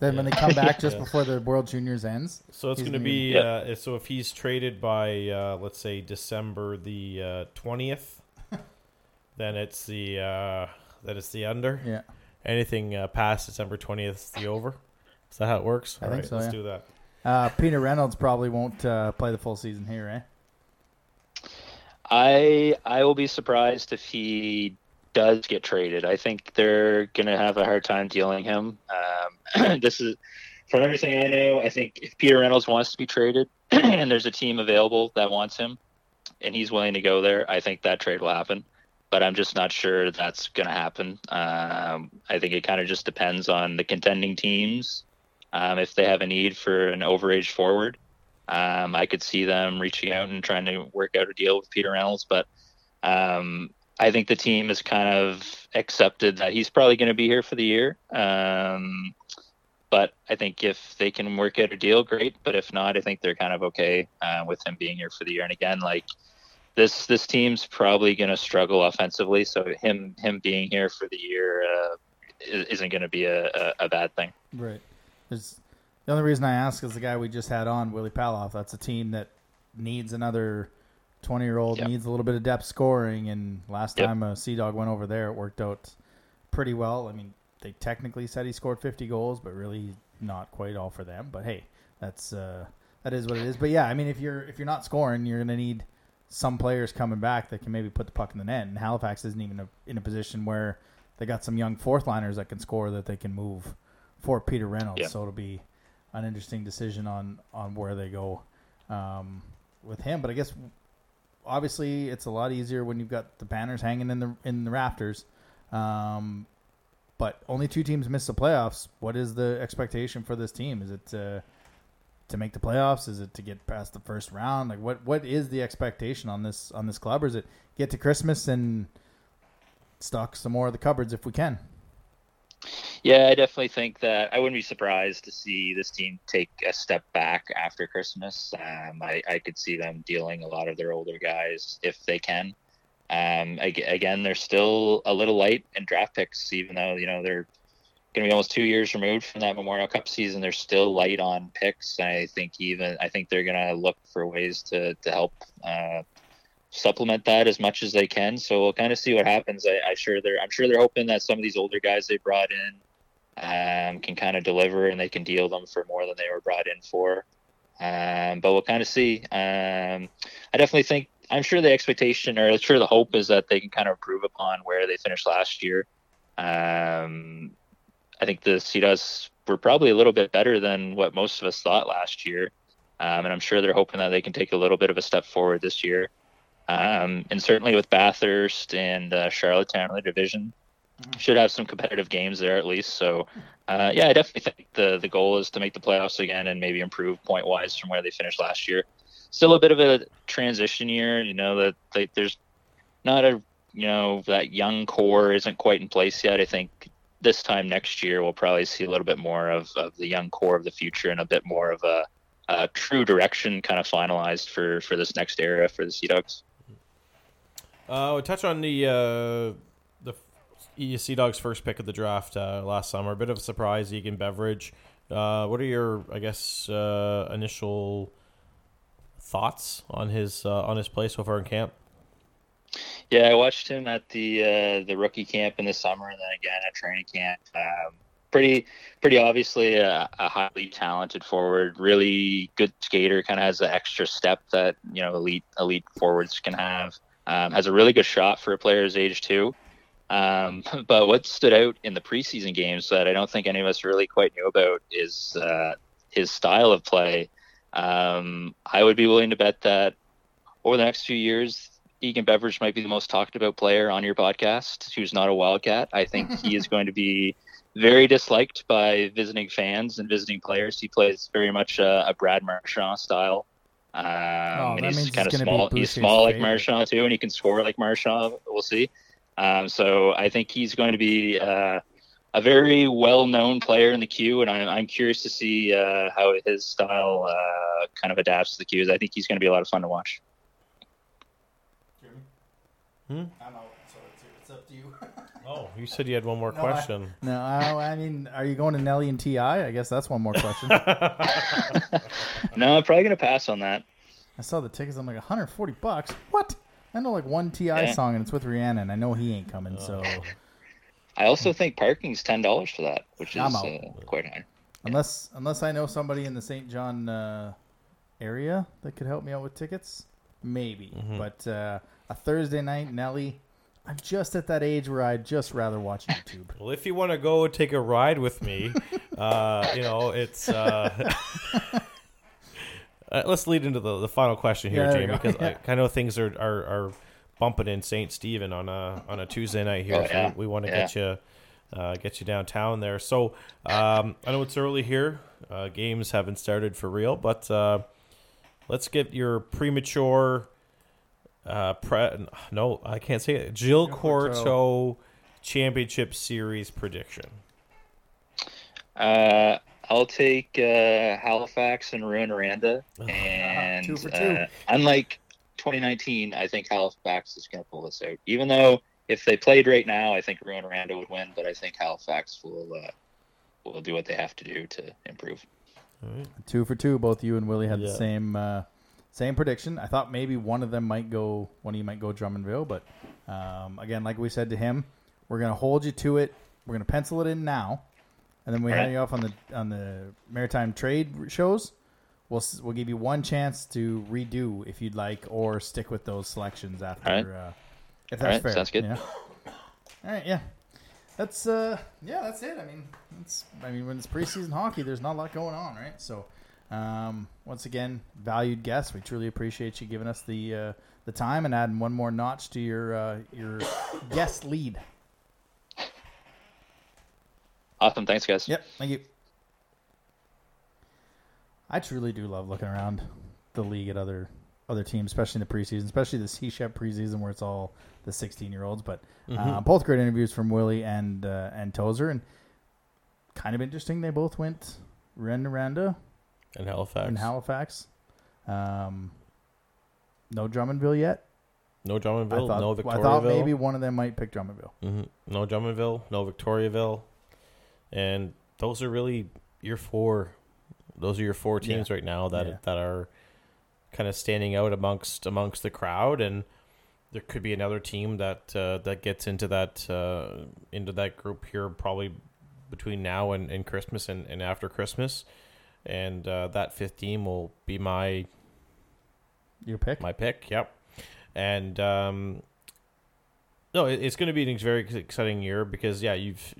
Then when they come back just Yeah. before the World Juniors ends, So it's going to be Yep. uh, so if he's traded by uh, let's say December the uh, twentieth, then it's the uh, then it's the under. yeah. Anything uh, past December twentieth is the over. Is that how it works? I All think right, so, Let's yeah. do that. Uh, Peter Reynolds probably won't uh, play the full season here, eh? I I will be surprised if he does get traded. I think they're gonna have a hard time dealing him. Um, this is from everything I know. I think if Peter Reynolds wants to be traded and there's a team available that wants him and he's willing to go there, I think that trade will happen. But I'm just not sure that's gonna happen. Um, I think it kind of just depends on the contending teams. Um, if they have a need for an overage forward, um, I could see them reaching out and trying to work out a deal with Peter Reynolds, but um, I think the team has kind of accepted that he's probably going to be here for the year. Um, but I think if they can work out a deal, great. But if not, I think they're kind of okay uh, with him being here for the year. And again, like this, this team's probably going to struggle offensively. So him, him being here for the year uh, isn't going to be a, a, a bad thing. Right. There's, the only reason I ask is the guy we just had on, Willy Palov. That's a team that needs another 20 year old, Yep. needs a little bit of depth scoring. And last Yep. time a Sea Dog went over there, it worked out pretty well. I mean, they technically said he scored 50 goals, but really not quite all for them. But hey, that's uh, that is what it is. But yeah, I mean, if you're if you're not scoring, you're gonna need some players coming back that can maybe put the puck in the net. And Halifax isn't even a, in a position where they got some young fourth liners that can score that they can move for Peter Reynolds. Yeah. So it'll be an interesting decision on on where they go um, with him. But I guess obviously it's a lot easier when you've got the banners hanging in the in the rafters. Um, but only two teams miss the playoffs. What is the expectation for this team? Is it to make the playoffs? Is it to get past the first round? Like what what is the expectation on this on this club? Or is it get to Christmas and stock some more of the cupboards if we can? Yeah, I definitely think that I wouldn't be surprised to see this team take a step back after Christmas. Um, I, I could see them dealing a lot of their older guys if they can. Um, ag- again, they're still a little light in draft picks, even though you know they're going to be almost two years removed from that Memorial Cup season. They're still light on picks. I think even I think they're going to look for ways to to help uh, supplement that as much as they can. So we'll kind of see what happens. I, I sure they're I'm sure they're hoping that some of these older guys they brought in um, can kind of deliver and they can deal them for more than they were brought in for. Um, but we'll kind of see. Um, I definitely think I'm sure the expectation or I'm sure the hope is that they can kind of improve upon where they finished last year. Um, I think the Cetas were probably a little bit better than what most of us thought last year. Um, and I'm sure they're hoping that they can take a little bit of a step forward this year. Um, and certainly with Bathurst and uh, Charlottetown in the division, should have some competitive games there at least. So, uh, yeah, I definitely think the the goal is to make the playoffs again and maybe improve point wise from where they finished last year. still a bit of a transition year. You know that there's not a you know that young core isn't quite in place yet. I think this time next year we'll probably see a little bit more of, of the young core of the future and a bit more of a, a true direction kind of finalized for for this next era for the Sea Dogs. Uh, touch on the uh, the Sea Dogs' first pick of the draft uh, last summer. A bit of a surprise, Egan Beveridge. Uh, what are your, I guess, uh, initial thoughts on his uh, on his play so far in camp? Yeah, I watched him at the uh, the rookie camp in the summer, and then again at training camp. Um, pretty pretty obviously a, a, highly talented forward, really good skater. Kind of has the extra step that you know elite elite forwards can have. Um, has a really good shot for a player's age too. Um, but what stood out in the preseason games that I don't think any of us really quite knew about is uh, his style of play. Um, I would be willing to bet that over the next few years, Egan Beveridge might be the most talked about player on your podcast who's not a Wildcat. I think he is going to be very disliked by visiting fans and visiting players. He plays very much a, a Brad Marchand style. Um, Oh, and he's kind of he's gonna be small. He's small like. Marchand too, and he can score like Marchand. We'll see. Um, so I think he's going to be uh, a very well-known player in the Q, and I'm, I'm curious to see uh, how his style uh, kind of adapts to the queues. I think he's going to be a lot of fun to watch. I'm out, so it's, it's up to you. Oh, you said you had one more No, I- question. no, I, I mean, are you going to Nelly and T.I.? I guess that's one more question. No, I'm probably going to pass on that. I saw the tickets. I'm like 140 bucks. What? I know like one T.I. Yeah. song and it's with Rihanna, and I know he ain't coming. So I also think parking's ten dollars for that, which is I'm out. uh, quite high. unless unless I know somebody in the Saint John uh, area that could help me out with tickets, maybe. But uh, a Thursday night, Nelly. I'm just at that age where I'd just rather watch YouTube. Well, if you want to go take a ride with me, uh, you know, it's. Uh, let's lead into the, the final question here, Yeah, Jamie, go. because I, I know things are, are, are bumping in St. Stephen on a on a Tuesday night here. Oh, so yeah. we, want to Yeah. get you uh, get you downtown there. So um, I know it's early here. Uh, games haven't started for real, but uh, let's get your premature. Uh, pre- no, I can't say it. Gilles Courteau. Courteau championship series prediction. Uh, I'll take uh, Halifax and Rouyn-Noranda, and Two for two. Uh, unlike 2019, I think Halifax is going to pull this out. Even though if they played right now, I think Rouyn-Noranda would win, but I think Halifax will uh, will do what they have to do to improve. two for two. Both you and Willy had the same uh, same prediction. I thought maybe one of them might go, one of you might go Drummondville, but um, again, like we said to him, we're gonna hold you to it. We're gonna pencil it in now, and then we Alright. hand you off on the on the maritime trade shows. We'll we'll give you one chance to redo if you'd like, or stick with those selections after. Alright. Uh, if that's Alright, fair, sounds good. Yeah. All right, yeah. That's uh, yeah, that's it. I mean, it's I mean, when it's preseason hockey, there's not a lot going on, right? So, um, once again, valued guest, we truly appreciate you giving us the uh, the time and adding one more notch to your uh, your guest lead. Awesome, thanks, guys. Yep, thank you. I truly do love looking around the league at other other teams, especially in the preseason, especially the Sea Chef preseason where it's all the 16 year olds. But uh, both great interviews from Willy and uh, and Tozer, and kind of interesting. They both went Renda in Halifax. in Halifax. Um, no Drummondville yet. no I Drummondville, thought, no Victoriaville. I thought maybe one of them might pick Drummondville. hmm No Drummondville, no Victoriaville, and those are really your four. Those are your four teams right now that Yeah. that are kind of standing out amongst amongst the crowd, and there could be another team that uh, that gets into that uh, into that group here probably between now and, and Christmas and, and after Christmas, and uh, that fifth team will be my Your pick. my pick. Yep. And um, no, it, it's going to be an ex- very exciting year because yeah, you've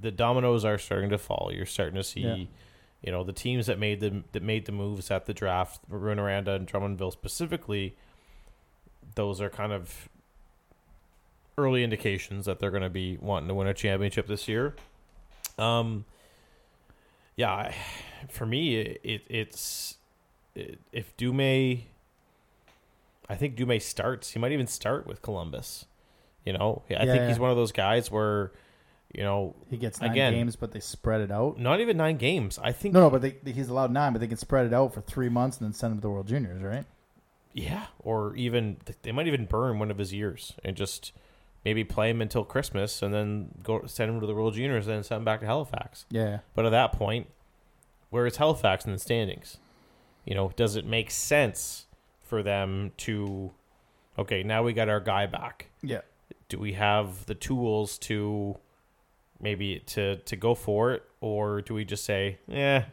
the dominoes are starting to fall. You're starting to see, Yeah. you know, the teams that made the that made the moves at the draft, Maroon Aranda and Drummondville specifically. Those are kind of early indications that they're going to be wanting to win a championship this year. Um, yeah, for me, it, it it's i- if Dumais, I think Dumais starts. He might even start with Columbus. You know, I Yeah, think yeah. he's one of those guys where, you know, He gets nine Again. games, but they spread it out. not even nine games. I think No, no, but they, he's allowed nine, but they can spread it out for three months and then send him to the World Juniors, right? Yeah, or even they might even burn one of his years and just maybe play him until Christmas and then go send him to the World Juniors and then send him back to Halifax. Yeah. But at that point, where is Halifax in the standings? You know, does it make sense for them to? Okay, now we got our guy back. Yeah. Do we have the tools to maybe to to go for it, or do we just say, yeah,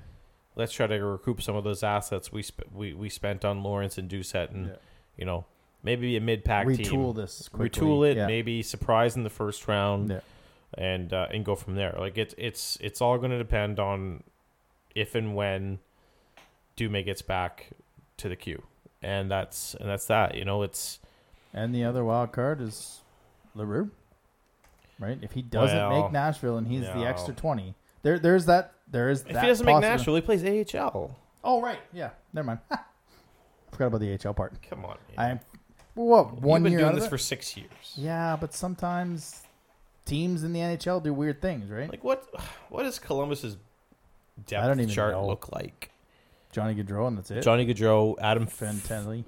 let's try to recoup some of those assets we sp- we we spent on Lawrence and Doucette, and Yeah. you know maybe a mid pack team, Retool this quickly. retool it, Yeah. maybe surprise in the first round Yeah. and uh, and go from there. Like it's it's it's all going to depend on if and when Dumais gets back to the Q, and that's and that's that. You know, it's And the other wild card is L'Heureux. Right? If he doesn't Well, make Nashville and he's the extra twenty. There there's that there is if that he doesn't make Nashville, he plays AHL. Oh right. Yeah. Never mind. Forgot about the AHL part. Come on, man. I am what one You've been year doing of this it? for six years. Yeah, but sometimes teams in the NHL do weird things, right? Like what? What does Columbus's depth I don't even chart know. look like? Johnny Gaudreau and that's it. Johnny Gaudreau, Adam Fantilli.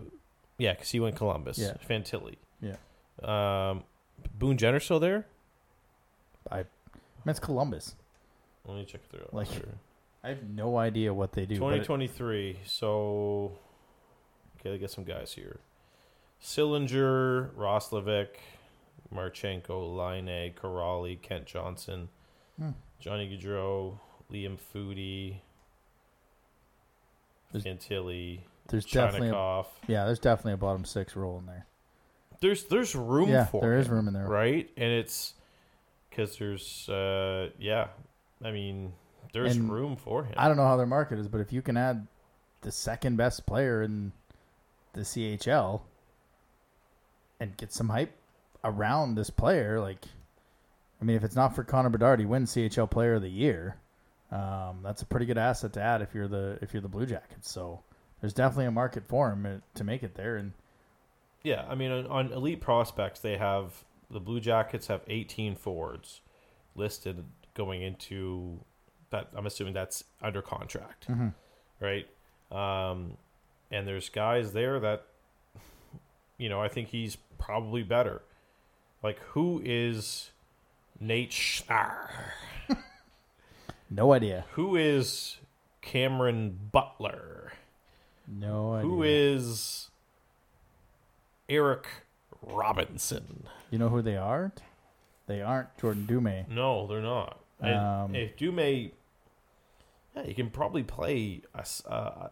Yeah, because he went Columbus. Yeah. Fantilli. Yeah. Um, Boone Jenner still there? I that's Columbus. Let me check through. Like, I have no idea what they do. 2023. It- So, okay, let's get some guys here. Sillinger, Roslovic, Marchenko, Laine, Corrali, Kent Johnson, Hmm. Johnny Gaudreau, Liam Foudy, There's- Fantilli, there's definitely a, yeah, there's definitely a bottom six role in there. There's there's room yeah, for there is him, room in there. right? And it's because there's uh yeah, I mean there's And room for him. I don't know how their market is, but if you can add the second best player in the CHL and get some hype around this player, like, I mean, if it's not for Connor Bedard, he wins CHL Player of the Year. Um, that's a pretty good asset to add if you're the if you're the Blue Jackets. So there's definitely a market for him uh, to make it there. And Yeah, I mean, on, on elite prospects, they have the Blue Jackets have 18 forwards listed going into that. I'm assuming that's under contract, right? Um, and there's guys there that, you know, I think he's probably better. Like, who is Nate Schnarr? no idea, Who is Cameron Butler? no idea. Who is Eric Robinson? You know who they aren't? They aren't Jordan Dumais. No, they're not. Um, if Dumais, yeah, you can probably play a, s- uh,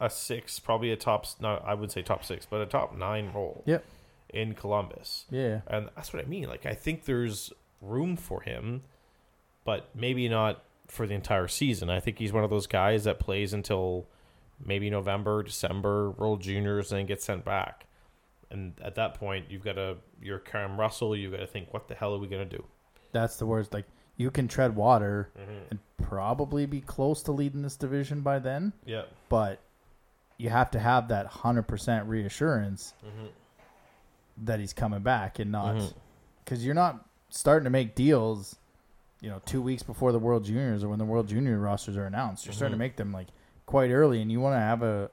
a six, probably a top. s- No, I would say top six, but a top nine role. Yep. In Columbus, Yeah. and that's what I mean. Like I think there's room for him, but maybe not for the entire season. I think he's one of those guys that plays until maybe November, December, World Juniors, and then gets sent back. And at that point, you've got to you're Cam Russell. You've got to think, what the hell are we gonna do? That's the worst. Like you can tread water Mm-hmm. and probably be close to leading this division by then, Yeah. but you have to have that hundred percent reassurance Mm-hmm. that he's coming back and not because you're not starting to make deals. You know, two weeks before the World Juniors or when the World Junior rosters are announced, you're starting to Mhm. make them like quite early, and you want to have a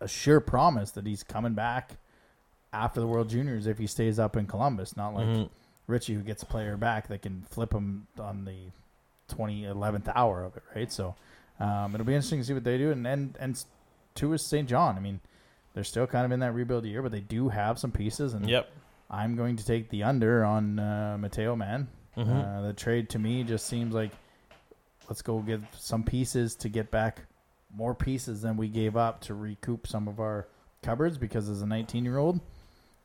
a sure promise that he's coming back after the World Juniors if he stays up in Columbus, not like Mhm. Richie who gets a player back that can flip him on the 20, 11th hour of it, right? So um, it'll be interesting to see what they do. And and, and two is Saint John. I mean, they're still kind of in that rebuild year, but they do have some pieces. And Yep. I'm going to take the under on uh, Mateo Man. Mhm. Uh, the trade to me just seems like let's go get some pieces to get back more pieces than we gave up to recoup some of our cupboards because as a 19 year old,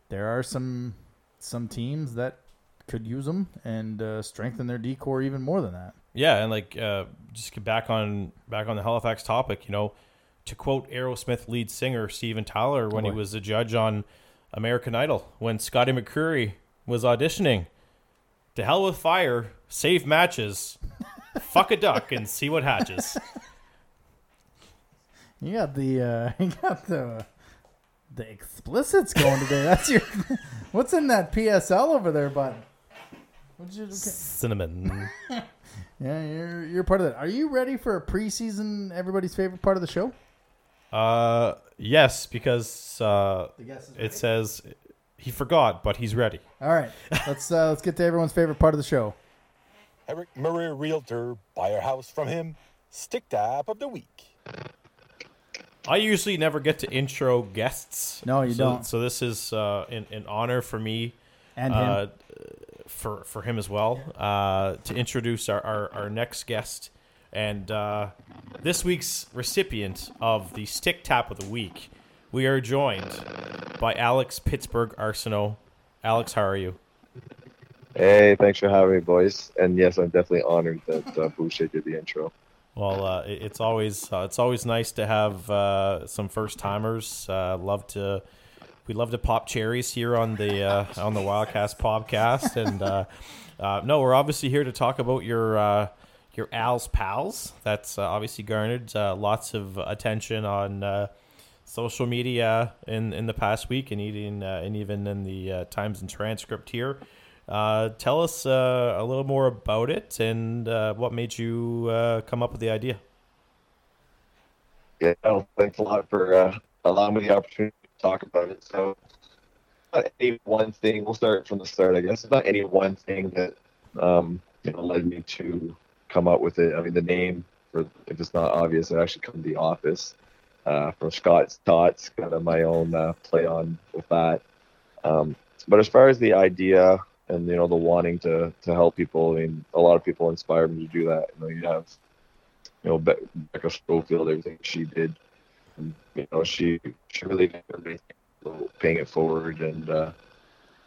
there are some some teams that could use them and uh, strengthen their decor even more than that. Yeah, and like uh, just get back on back on the Halifax topic, you know, to quote Aerosmith lead singer Steven Tyler when he was a judge on American Idol when Scotty McCreery was auditioning. To hell with fire, save matches, fuck a duck, and see what hatches. You got the uh, you got the the explicits going today. That's your. What's in that PSL over there, bud? What'd you, okay. Cinnamon. Yeah, you're you're part of that. Are you ready for a preseason? Everybody's favorite part of the show. uh, yes, because uh, The guess is it says he forgot, but he's ready. All right, let's uh, let's get to everyone's favorite part of the show. Eric Murray, Realtor, buy a house from him. Stick tap of the week. I usually never get to intro guests. No, you so, don't. So this is uh, an, an honor for me, And him. uh, for for him as well, uh, to introduce our, our, our next guest and uh, this week's recipient of the Stick Tap of the Week. We are joined by Alex Pittsburgh Arsenal. Alex, how are you? Hey, thanks for having me, boys. And yes, I'm definitely honored that uh, Boucher did the intro. Well, uh, it's always uh, it's always nice to have uh, some first timers. Uh, love to we love to pop cherries here on the uh, on the Wildcast podcast, and uh, no, we're obviously here to talk about your your Al's pals. That's obviously garnered lots of attention on social media in in the past week, and even and even in the Times and transcript here. Uh, tell us uh, a little more about it and uh, what made you uh, come up with the idea. Yeah, well, thanks a lot for uh, allowing me the opportunity to talk about it. So, not any one thing. We'll start from the start, I guess. It's not any one thing that um, you know led me to come up with it. I mean, the name, for if it's not obvious, it actually comes from The Office. Uh, from Scott's Tots, kind of my own play on with that. Um, but as far as the idea and you know the wanting to to help people, I mean, a lot of people inspired me to do that. You know, you have you know Be- Becca Schofield, everything she did, and, you know she she really did everything, paying it forward and uh,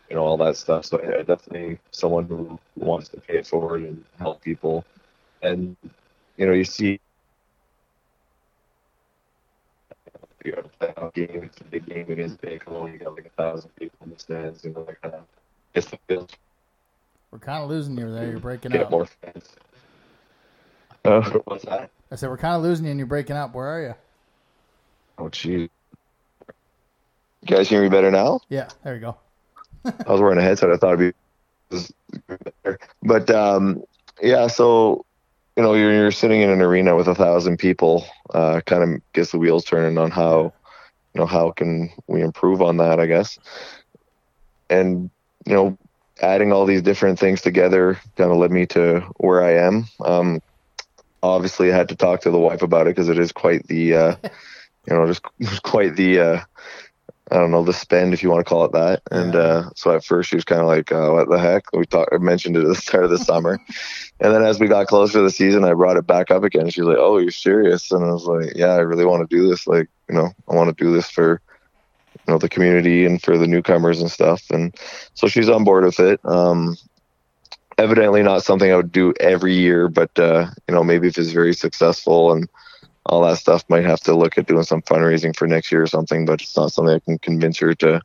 you know all that stuff. So yeah, definitely someone who wants to pay it forward and help people, and you know you see. You out game. It's a big game against Baco. You got like a thousand people in the stands. You know, that kind of the We're kind of losing you there. You're breaking get up. more fans. Uh? I said we're kind of losing you, and you're breaking up. Where are you? Oh, gee. You guys hear me better now? Yeah, there you go. I was wearing a headset. I thought it'd be better. But um, yeah, so you know, you're, you're sitting in an arena with a thousand people. Uh, kind of gets the wheels turning on how you know how can we improve on that, I guess. And you know, adding all these different things together kind of led me to where I am. Um, obviously, I had to talk to the wife about it because it is quite the uh, you know just, quite the uh, I don't know the spend if you want to call it that. And uh, so at first she was kind of like, uh, "What the heck?" We talked, I mentioned it at the start of the summer, and then as we got closer to the season, I brought it back up again. She's like, "Oh, you're serious?" And I was like, "Yeah, I really want to do this. Like, you know, I want to do this for." You know the community and for the newcomers and stuff, and so she's on board with it. Um, evidently, not something I would do every year, but uh, you know maybe if it's very successful and all that stuff might have to look at doing some fundraising for next year or something, but it's not something I can convince her to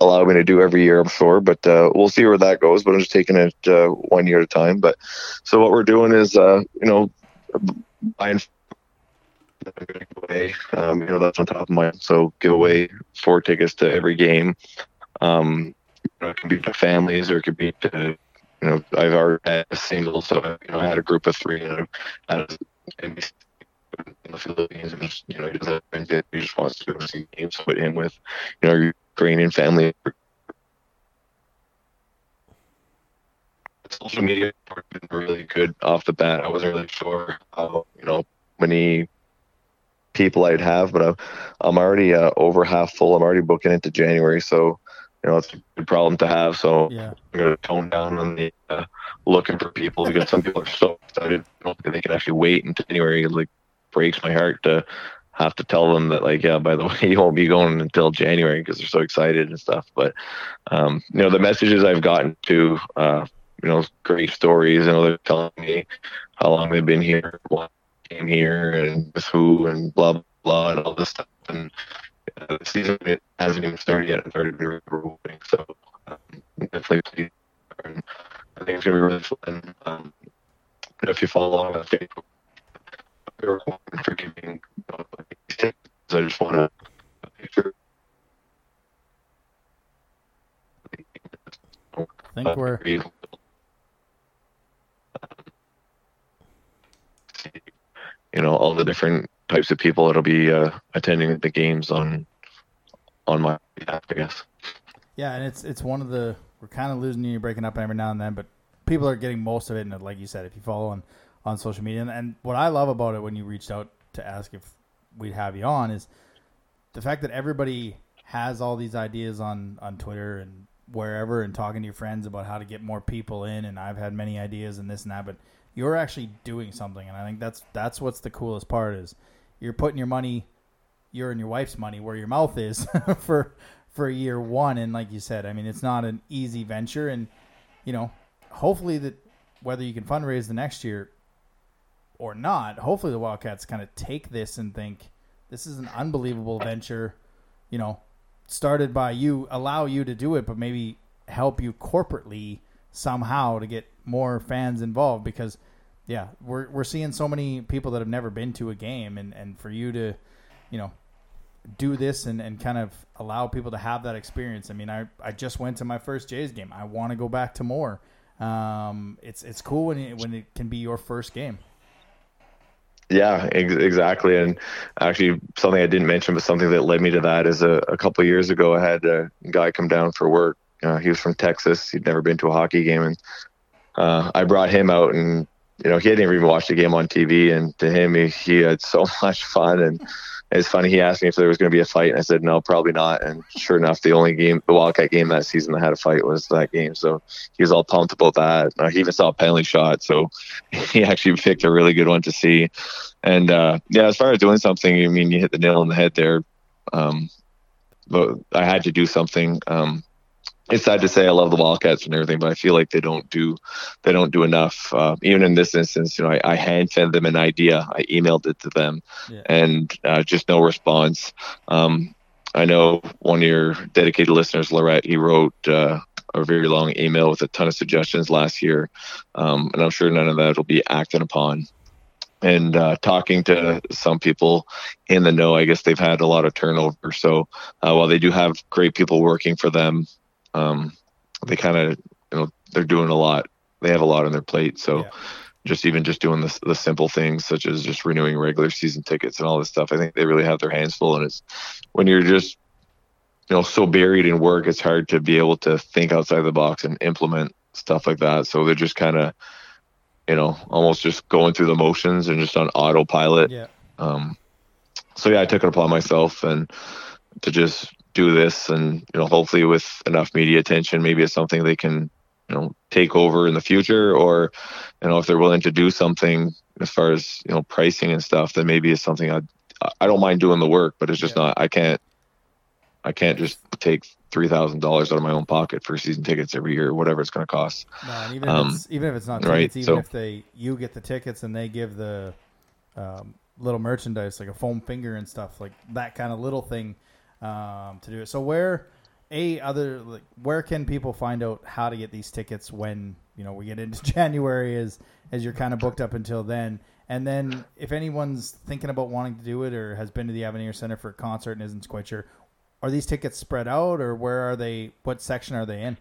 allow me to do every year, I'm sure. But uh, we'll see where that goes. But I'm just taking it uh, one year at a time. But so what we're doing is, uh, you know, buying away. Um, you know, that's on top of mine. So give away four tickets to every game. Um, you know, it can be to families or it could be to, you know, I've already had a single, so you know, I had a group of three, and I in the Philippines, and you know, he doesn't. He just wants to go see games. Put him with, you know, your Ukrainian family. Social media really good off the bat. I wasn't really sure how, you know, many people I'd have, but I'm, I'm already uh, over half full. I'm already booking into January, so you know it's a good problem to have. So Yeah. I'm gonna tone down on the uh, looking for people because some people are so excited I don't think they can actually wait until January. It like breaks my heart to have to tell them that like yeah by the way you won't be going until January because they're so excited and stuff. But um, you know the messages I've gotten to uh, you know great stories. You know they're telling me how long they've been here, what came here, and with who, and blah blah, and all this stuff. And uh, the season it hasn't even started yet. It's already been opening, so um, definitely. pleased. And I think it's gonna be really fun. Um, if you follow along on Facebook, for giving you know, like, these tips I just want to picture. I think we're you know all the different types of people that'll be uh, attending the games on on my behalf, I guess. Yeah, and it's it's one of the we're kind of losing you, breaking up every now and then, but people are getting most of it. And like you said, if you follow on on social media, and, and what I love about it when you reached out to ask if we'd have you on is the fact that everybody has all these ideas on on Twitter and wherever, and talking to your friends about how to get more people in. And I've had many ideas and this and that, but you're actually doing something, and I think that's that's what's the coolest part is you're putting your money, your and your wife's money where your mouth is for for year one. And like you said, I mean, it's not an easy venture, and you know, hopefully that whether you can fundraise the next year or not, hopefully the Wildcats kind of take this and think this is an unbelievable venture. You know, started by you, allow you to do it, but maybe help you corporately somehow to get more fans involved because yeah, we're we're seeing so many people that have never been to a game and, and for you to, you know, do this and, and kind of allow people to have that experience. I mean, I, I just went to my first Jays game. I want to go back to more. Um, it's it's cool when it, when it can be your first game. Yeah, ex- exactly. And actually, something I didn't mention, but something that led me to that is a, a couple years ago, I had a guy come down for work. Uh, he was from Texas. He'd never been to a hockey game, and uh, I brought him out, and you know, he hadn't even watched the game on TV. And to him, he, he had so much fun, and it's funny. He asked me if there was going to be a fight, and I said no, probably not. And sure enough, the only game, the Wildcat game that season that had a fight was that game. So he was all pumped about that. Uh, he even saw a penalty shot, so he actually picked a really good one to see. And uh, yeah, as far as doing something, I mean, you hit the nail on the head there. Um, but I had to do something. Um, it's sad to say I love the Wildcats and everything, but I feel like they don't do they don't do enough. Uh, even in this instance, you know, I, I hand fed them an idea, I emailed it to them, Yeah. and uh, just no response. Um, I know one of your dedicated listeners, Lorette, he wrote uh, a very long email with a ton of suggestions last year, um, and I'm sure none of that will be acted upon. And uh, talking to some people in the know, I guess they've had a lot of turnover. So uh, while they do have great people working for them, um, they kind of you know they're doing a lot. They have a lot on their plate. So Yeah. just even just doing the, the simple things such as just renewing regular season tickets and all this stuff i think they really have their hands full. And it's when you're just you know so buried in work it's hard to be able to think outside the box and implement stuff like that. So they're just kind of you know almost just going through the motions and just on autopilot. Yeah. um, so yeah, I took it upon myself and to just do this, and you know, hopefully with enough media attention, maybe it's something they can, you know, take over in the future, or you know, if they're willing to do something as far as you know pricing and stuff, then maybe it's something I I don't mind doing the work, but it's just Yeah. not. I can't I can't just take three thousand dollars out of my own pocket for season tickets every year, whatever it's going to cost. No, and even if Um, it's even if it's not right, even so- if they you get the tickets and they give the um, little merchandise like a foam finger and stuff like that kind of little thing um, to do it. So where a other like where can people find out how to get these tickets when you know we get into January as as you're kind of booked up until then. And then, if anyone's thinking about wanting to do it or has been to the Avenir Center for a concert and isn't quite sure, are these tickets spread out or where are they? What section are they in?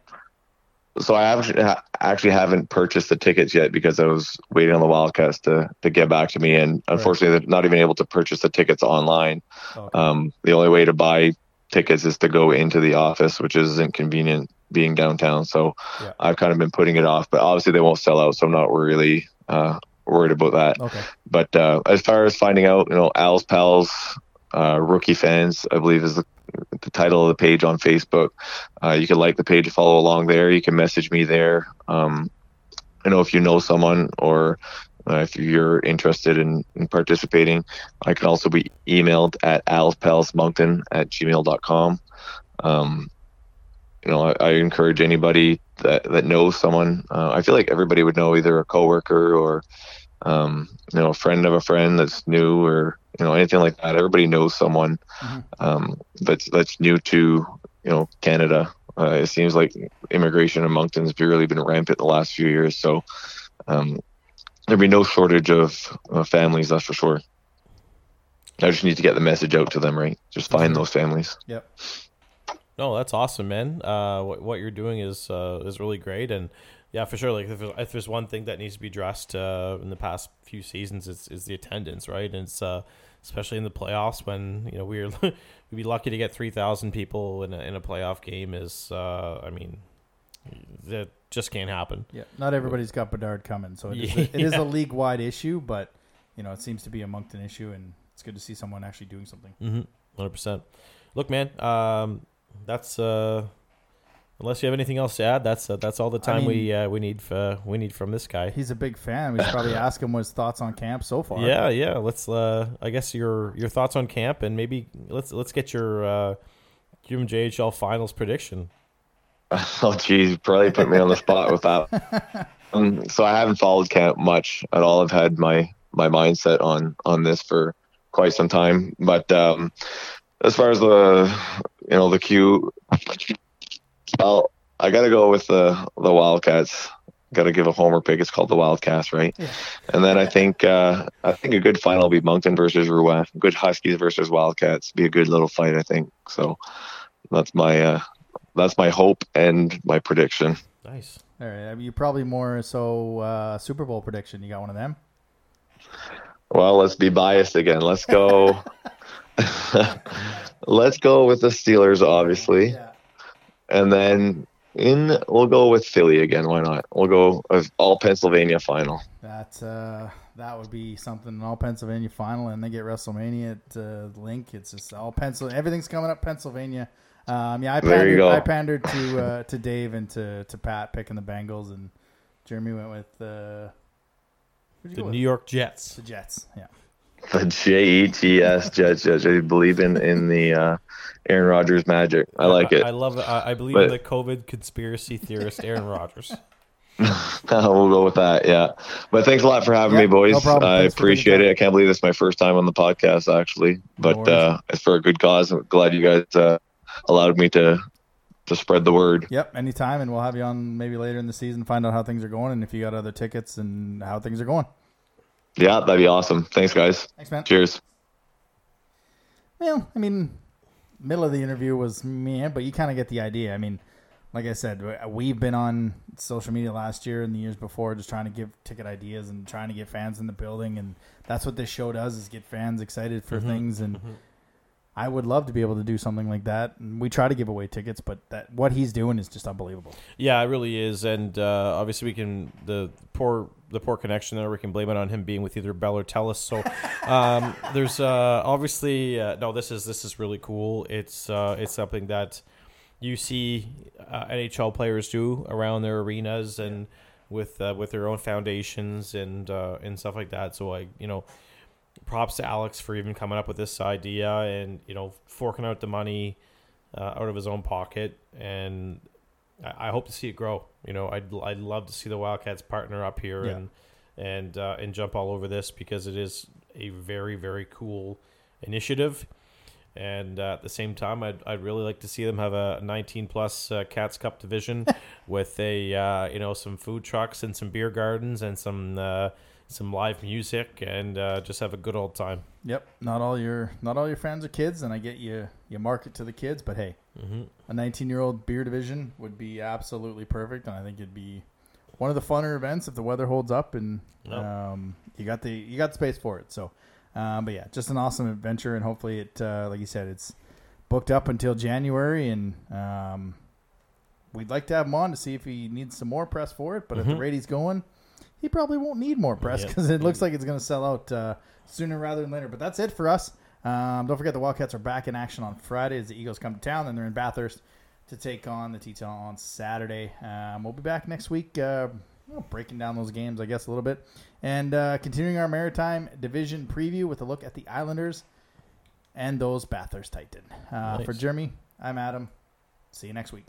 So I actually, actually haven't purchased the tickets yet because I was waiting on the Wildcats to, to get back to me, and unfortunately, they're not even able to purchase the tickets online. Okay. Um, the only way to buy tickets is to go into the office, which isn't convenient being downtown. So Yeah. I've kind of been putting it off, but obviously they won't sell out, so I'm not really uh, worried about that. Okay. But uh, as far as finding out, you know, Al's Pals, uh, Rookie Fans, I believe is the, the title of the page on Facebook. Uh, you can like the page, follow along there. You can message me there. Um, you know, if you know someone or uh, if you're interested in, in participating, I can also be emailed at alspalsmoncton at gmail.com. Um, you know, I, I encourage anybody that, that knows someone. Uh, I feel like everybody would know either a coworker or, um, you know, a friend of a friend that's new or, you know, anything like that. Everybody knows someone Mhm. um, that's that's new to, you know, Canada. Uh, it seems like immigration in Moncton's really been rampant the last few years. So um, there'd be no shortage of uh, families, that's for sure. I just need to get the message out to them, right? Just find those families. Yep. No, that's awesome, man. Uh, what, what you're doing is uh, is really great, and yeah, for sure. Like if there's, if there's one thing that needs to be addressed uh, in the past few seasons, it's is the attendance, right? And it's uh, especially in the playoffs when you know we're we'd be lucky to get three thousand people in a, in a playoff game. Is uh, I mean, that just can't happen. Yeah, not everybody's got Bedard coming, so it is, a, it is a league wide issue, but you know it seems to be a Moncton issue, and it's good to see someone actually doing something. Mm-hmm. Hundred percent. Look, man, um, that's uh, unless you have anything else to add, that's uh, that's all the time we mean- uh, we need uh, we need from this guy. He's a big fan. We should probably ask him what his thoughts on camp so far. Yeah, yeah. Let's. Uh, I guess your your thoughts on camp, and maybe let's let's get your uh, Jim JHL finals prediction. Oh, geez, probably put me on the spot with that. Um, so I haven't followed camp much at all. I've had my my mindset on on this for quite some time. But um, as far as the you know the Q, well, I got to go with the the Wildcats. Got to give a homer pick. It's called the Wildcats, right? And then I think uh, I think a good final will be Moncton versus Rouyn. Good Huskies versus Wildcats. Be a good little fight, I think. So that's my uh, that's my hope and my prediction. Nice. All right. I mean, you probably more so uh, Super Bowl prediction. You got one of them? Well, let's be biased again. Let's go. let's go with the Steelers, obviously, and then in we'll go with Philly again. Why not? We'll go with all Pennsylvania final. That uh, that would be something. An all Pennsylvania final, and they get WrestleMania at uh, Linc. It's just all Pennsylvania. Everything's coming up Pennsylvania. Um, yeah, I There you pandered, go. I pandered to uh, to Dave and to, to Pat picking the Bengals, and Jeremy went with uh, The go with? New York Jets. the Jets. Yeah, The J E T S Jets. Jets. I believe in in the uh, Aaron Rodgers magic. I like it. I love it. I, I believe in the COVID conspiracy theorist Aaron Rodgers. we'll go with that. Yeah. But thanks a lot for having Yeah, me, boys. no problem. I Thanks appreciate it. I can't believe this is my first time on the podcast, actually. But worries. uh, it's for a good cause. I'm glad you guys uh, allowed me to to spread the word. yep. Anytime, and we'll have you on maybe later in the season, find out how things are going, and if you got other tickets and how things are going. Yeah, that'd be awesome. Thanks, guys. Thanks, man. Cheers. Well, I mean, middle of the interview was me, but you kind of get the idea. I mean, like I said, we've been on social media last year and the years before, just trying to give ticket ideas and trying to get fans in the building, and that's what this show does: is get fans excited for things. And I would love to be able to do something like that. And we try to give away tickets, but that what he's doing is just unbelievable. Yeah, it really is, and uh, obviously we can the poor the poor connection there. We can blame it on him being with either Bell or Telus. So um, there's uh, obviously uh, no. This is this is really cool. It's uh, it's something that you see uh, NHL players do around their arenas and with uh, with their own foundations and uh, and stuff like that. So I you know props to Alex for even coming up with this idea and you know forking out the money uh, out of his own pocket and I, I hope to see it grow. You know, I'd I'd love to see the Wildcats partner up here Yeah. and and uh, and jump all over this because it is a very very cool initiative. And uh, at the same time, I'd, I'd really like to see them have a 19 plus uh, Cats Cup division with a uh, you know some food trucks and some beer gardens and some uh, some live music and uh, just have a good old time. Yep, not all your not all your fans are kids, and I get you you market to the kids, but hey, Mm-hmm. a 19 year old beer division would be absolutely perfect, and I think it'd be one of the funner events if the weather holds up and um, you got the you got space for it. So, um, but yeah, just an awesome adventure, and hopefully it uh, like you said, it's booked up until January, and um, we'd like to have him on to see if he needs some more press for it. But at the rate he's going, he probably won't need more press Yep. because it looks like it's going to sell out uh, sooner rather than later. But that's it for us. Um, don't forget the Wildcats are back in action on Friday as the Eagles come to town, and they're in Bathurst to take on the T-Tail on Saturday. Um, we'll be back next week, uh, breaking down those games, I guess, a little bit, and uh, continuing our Maritime Division preview with a look at the Islanders and those Bathurst Titan. Uh, For Jeremy, I'm Adam. See you next week.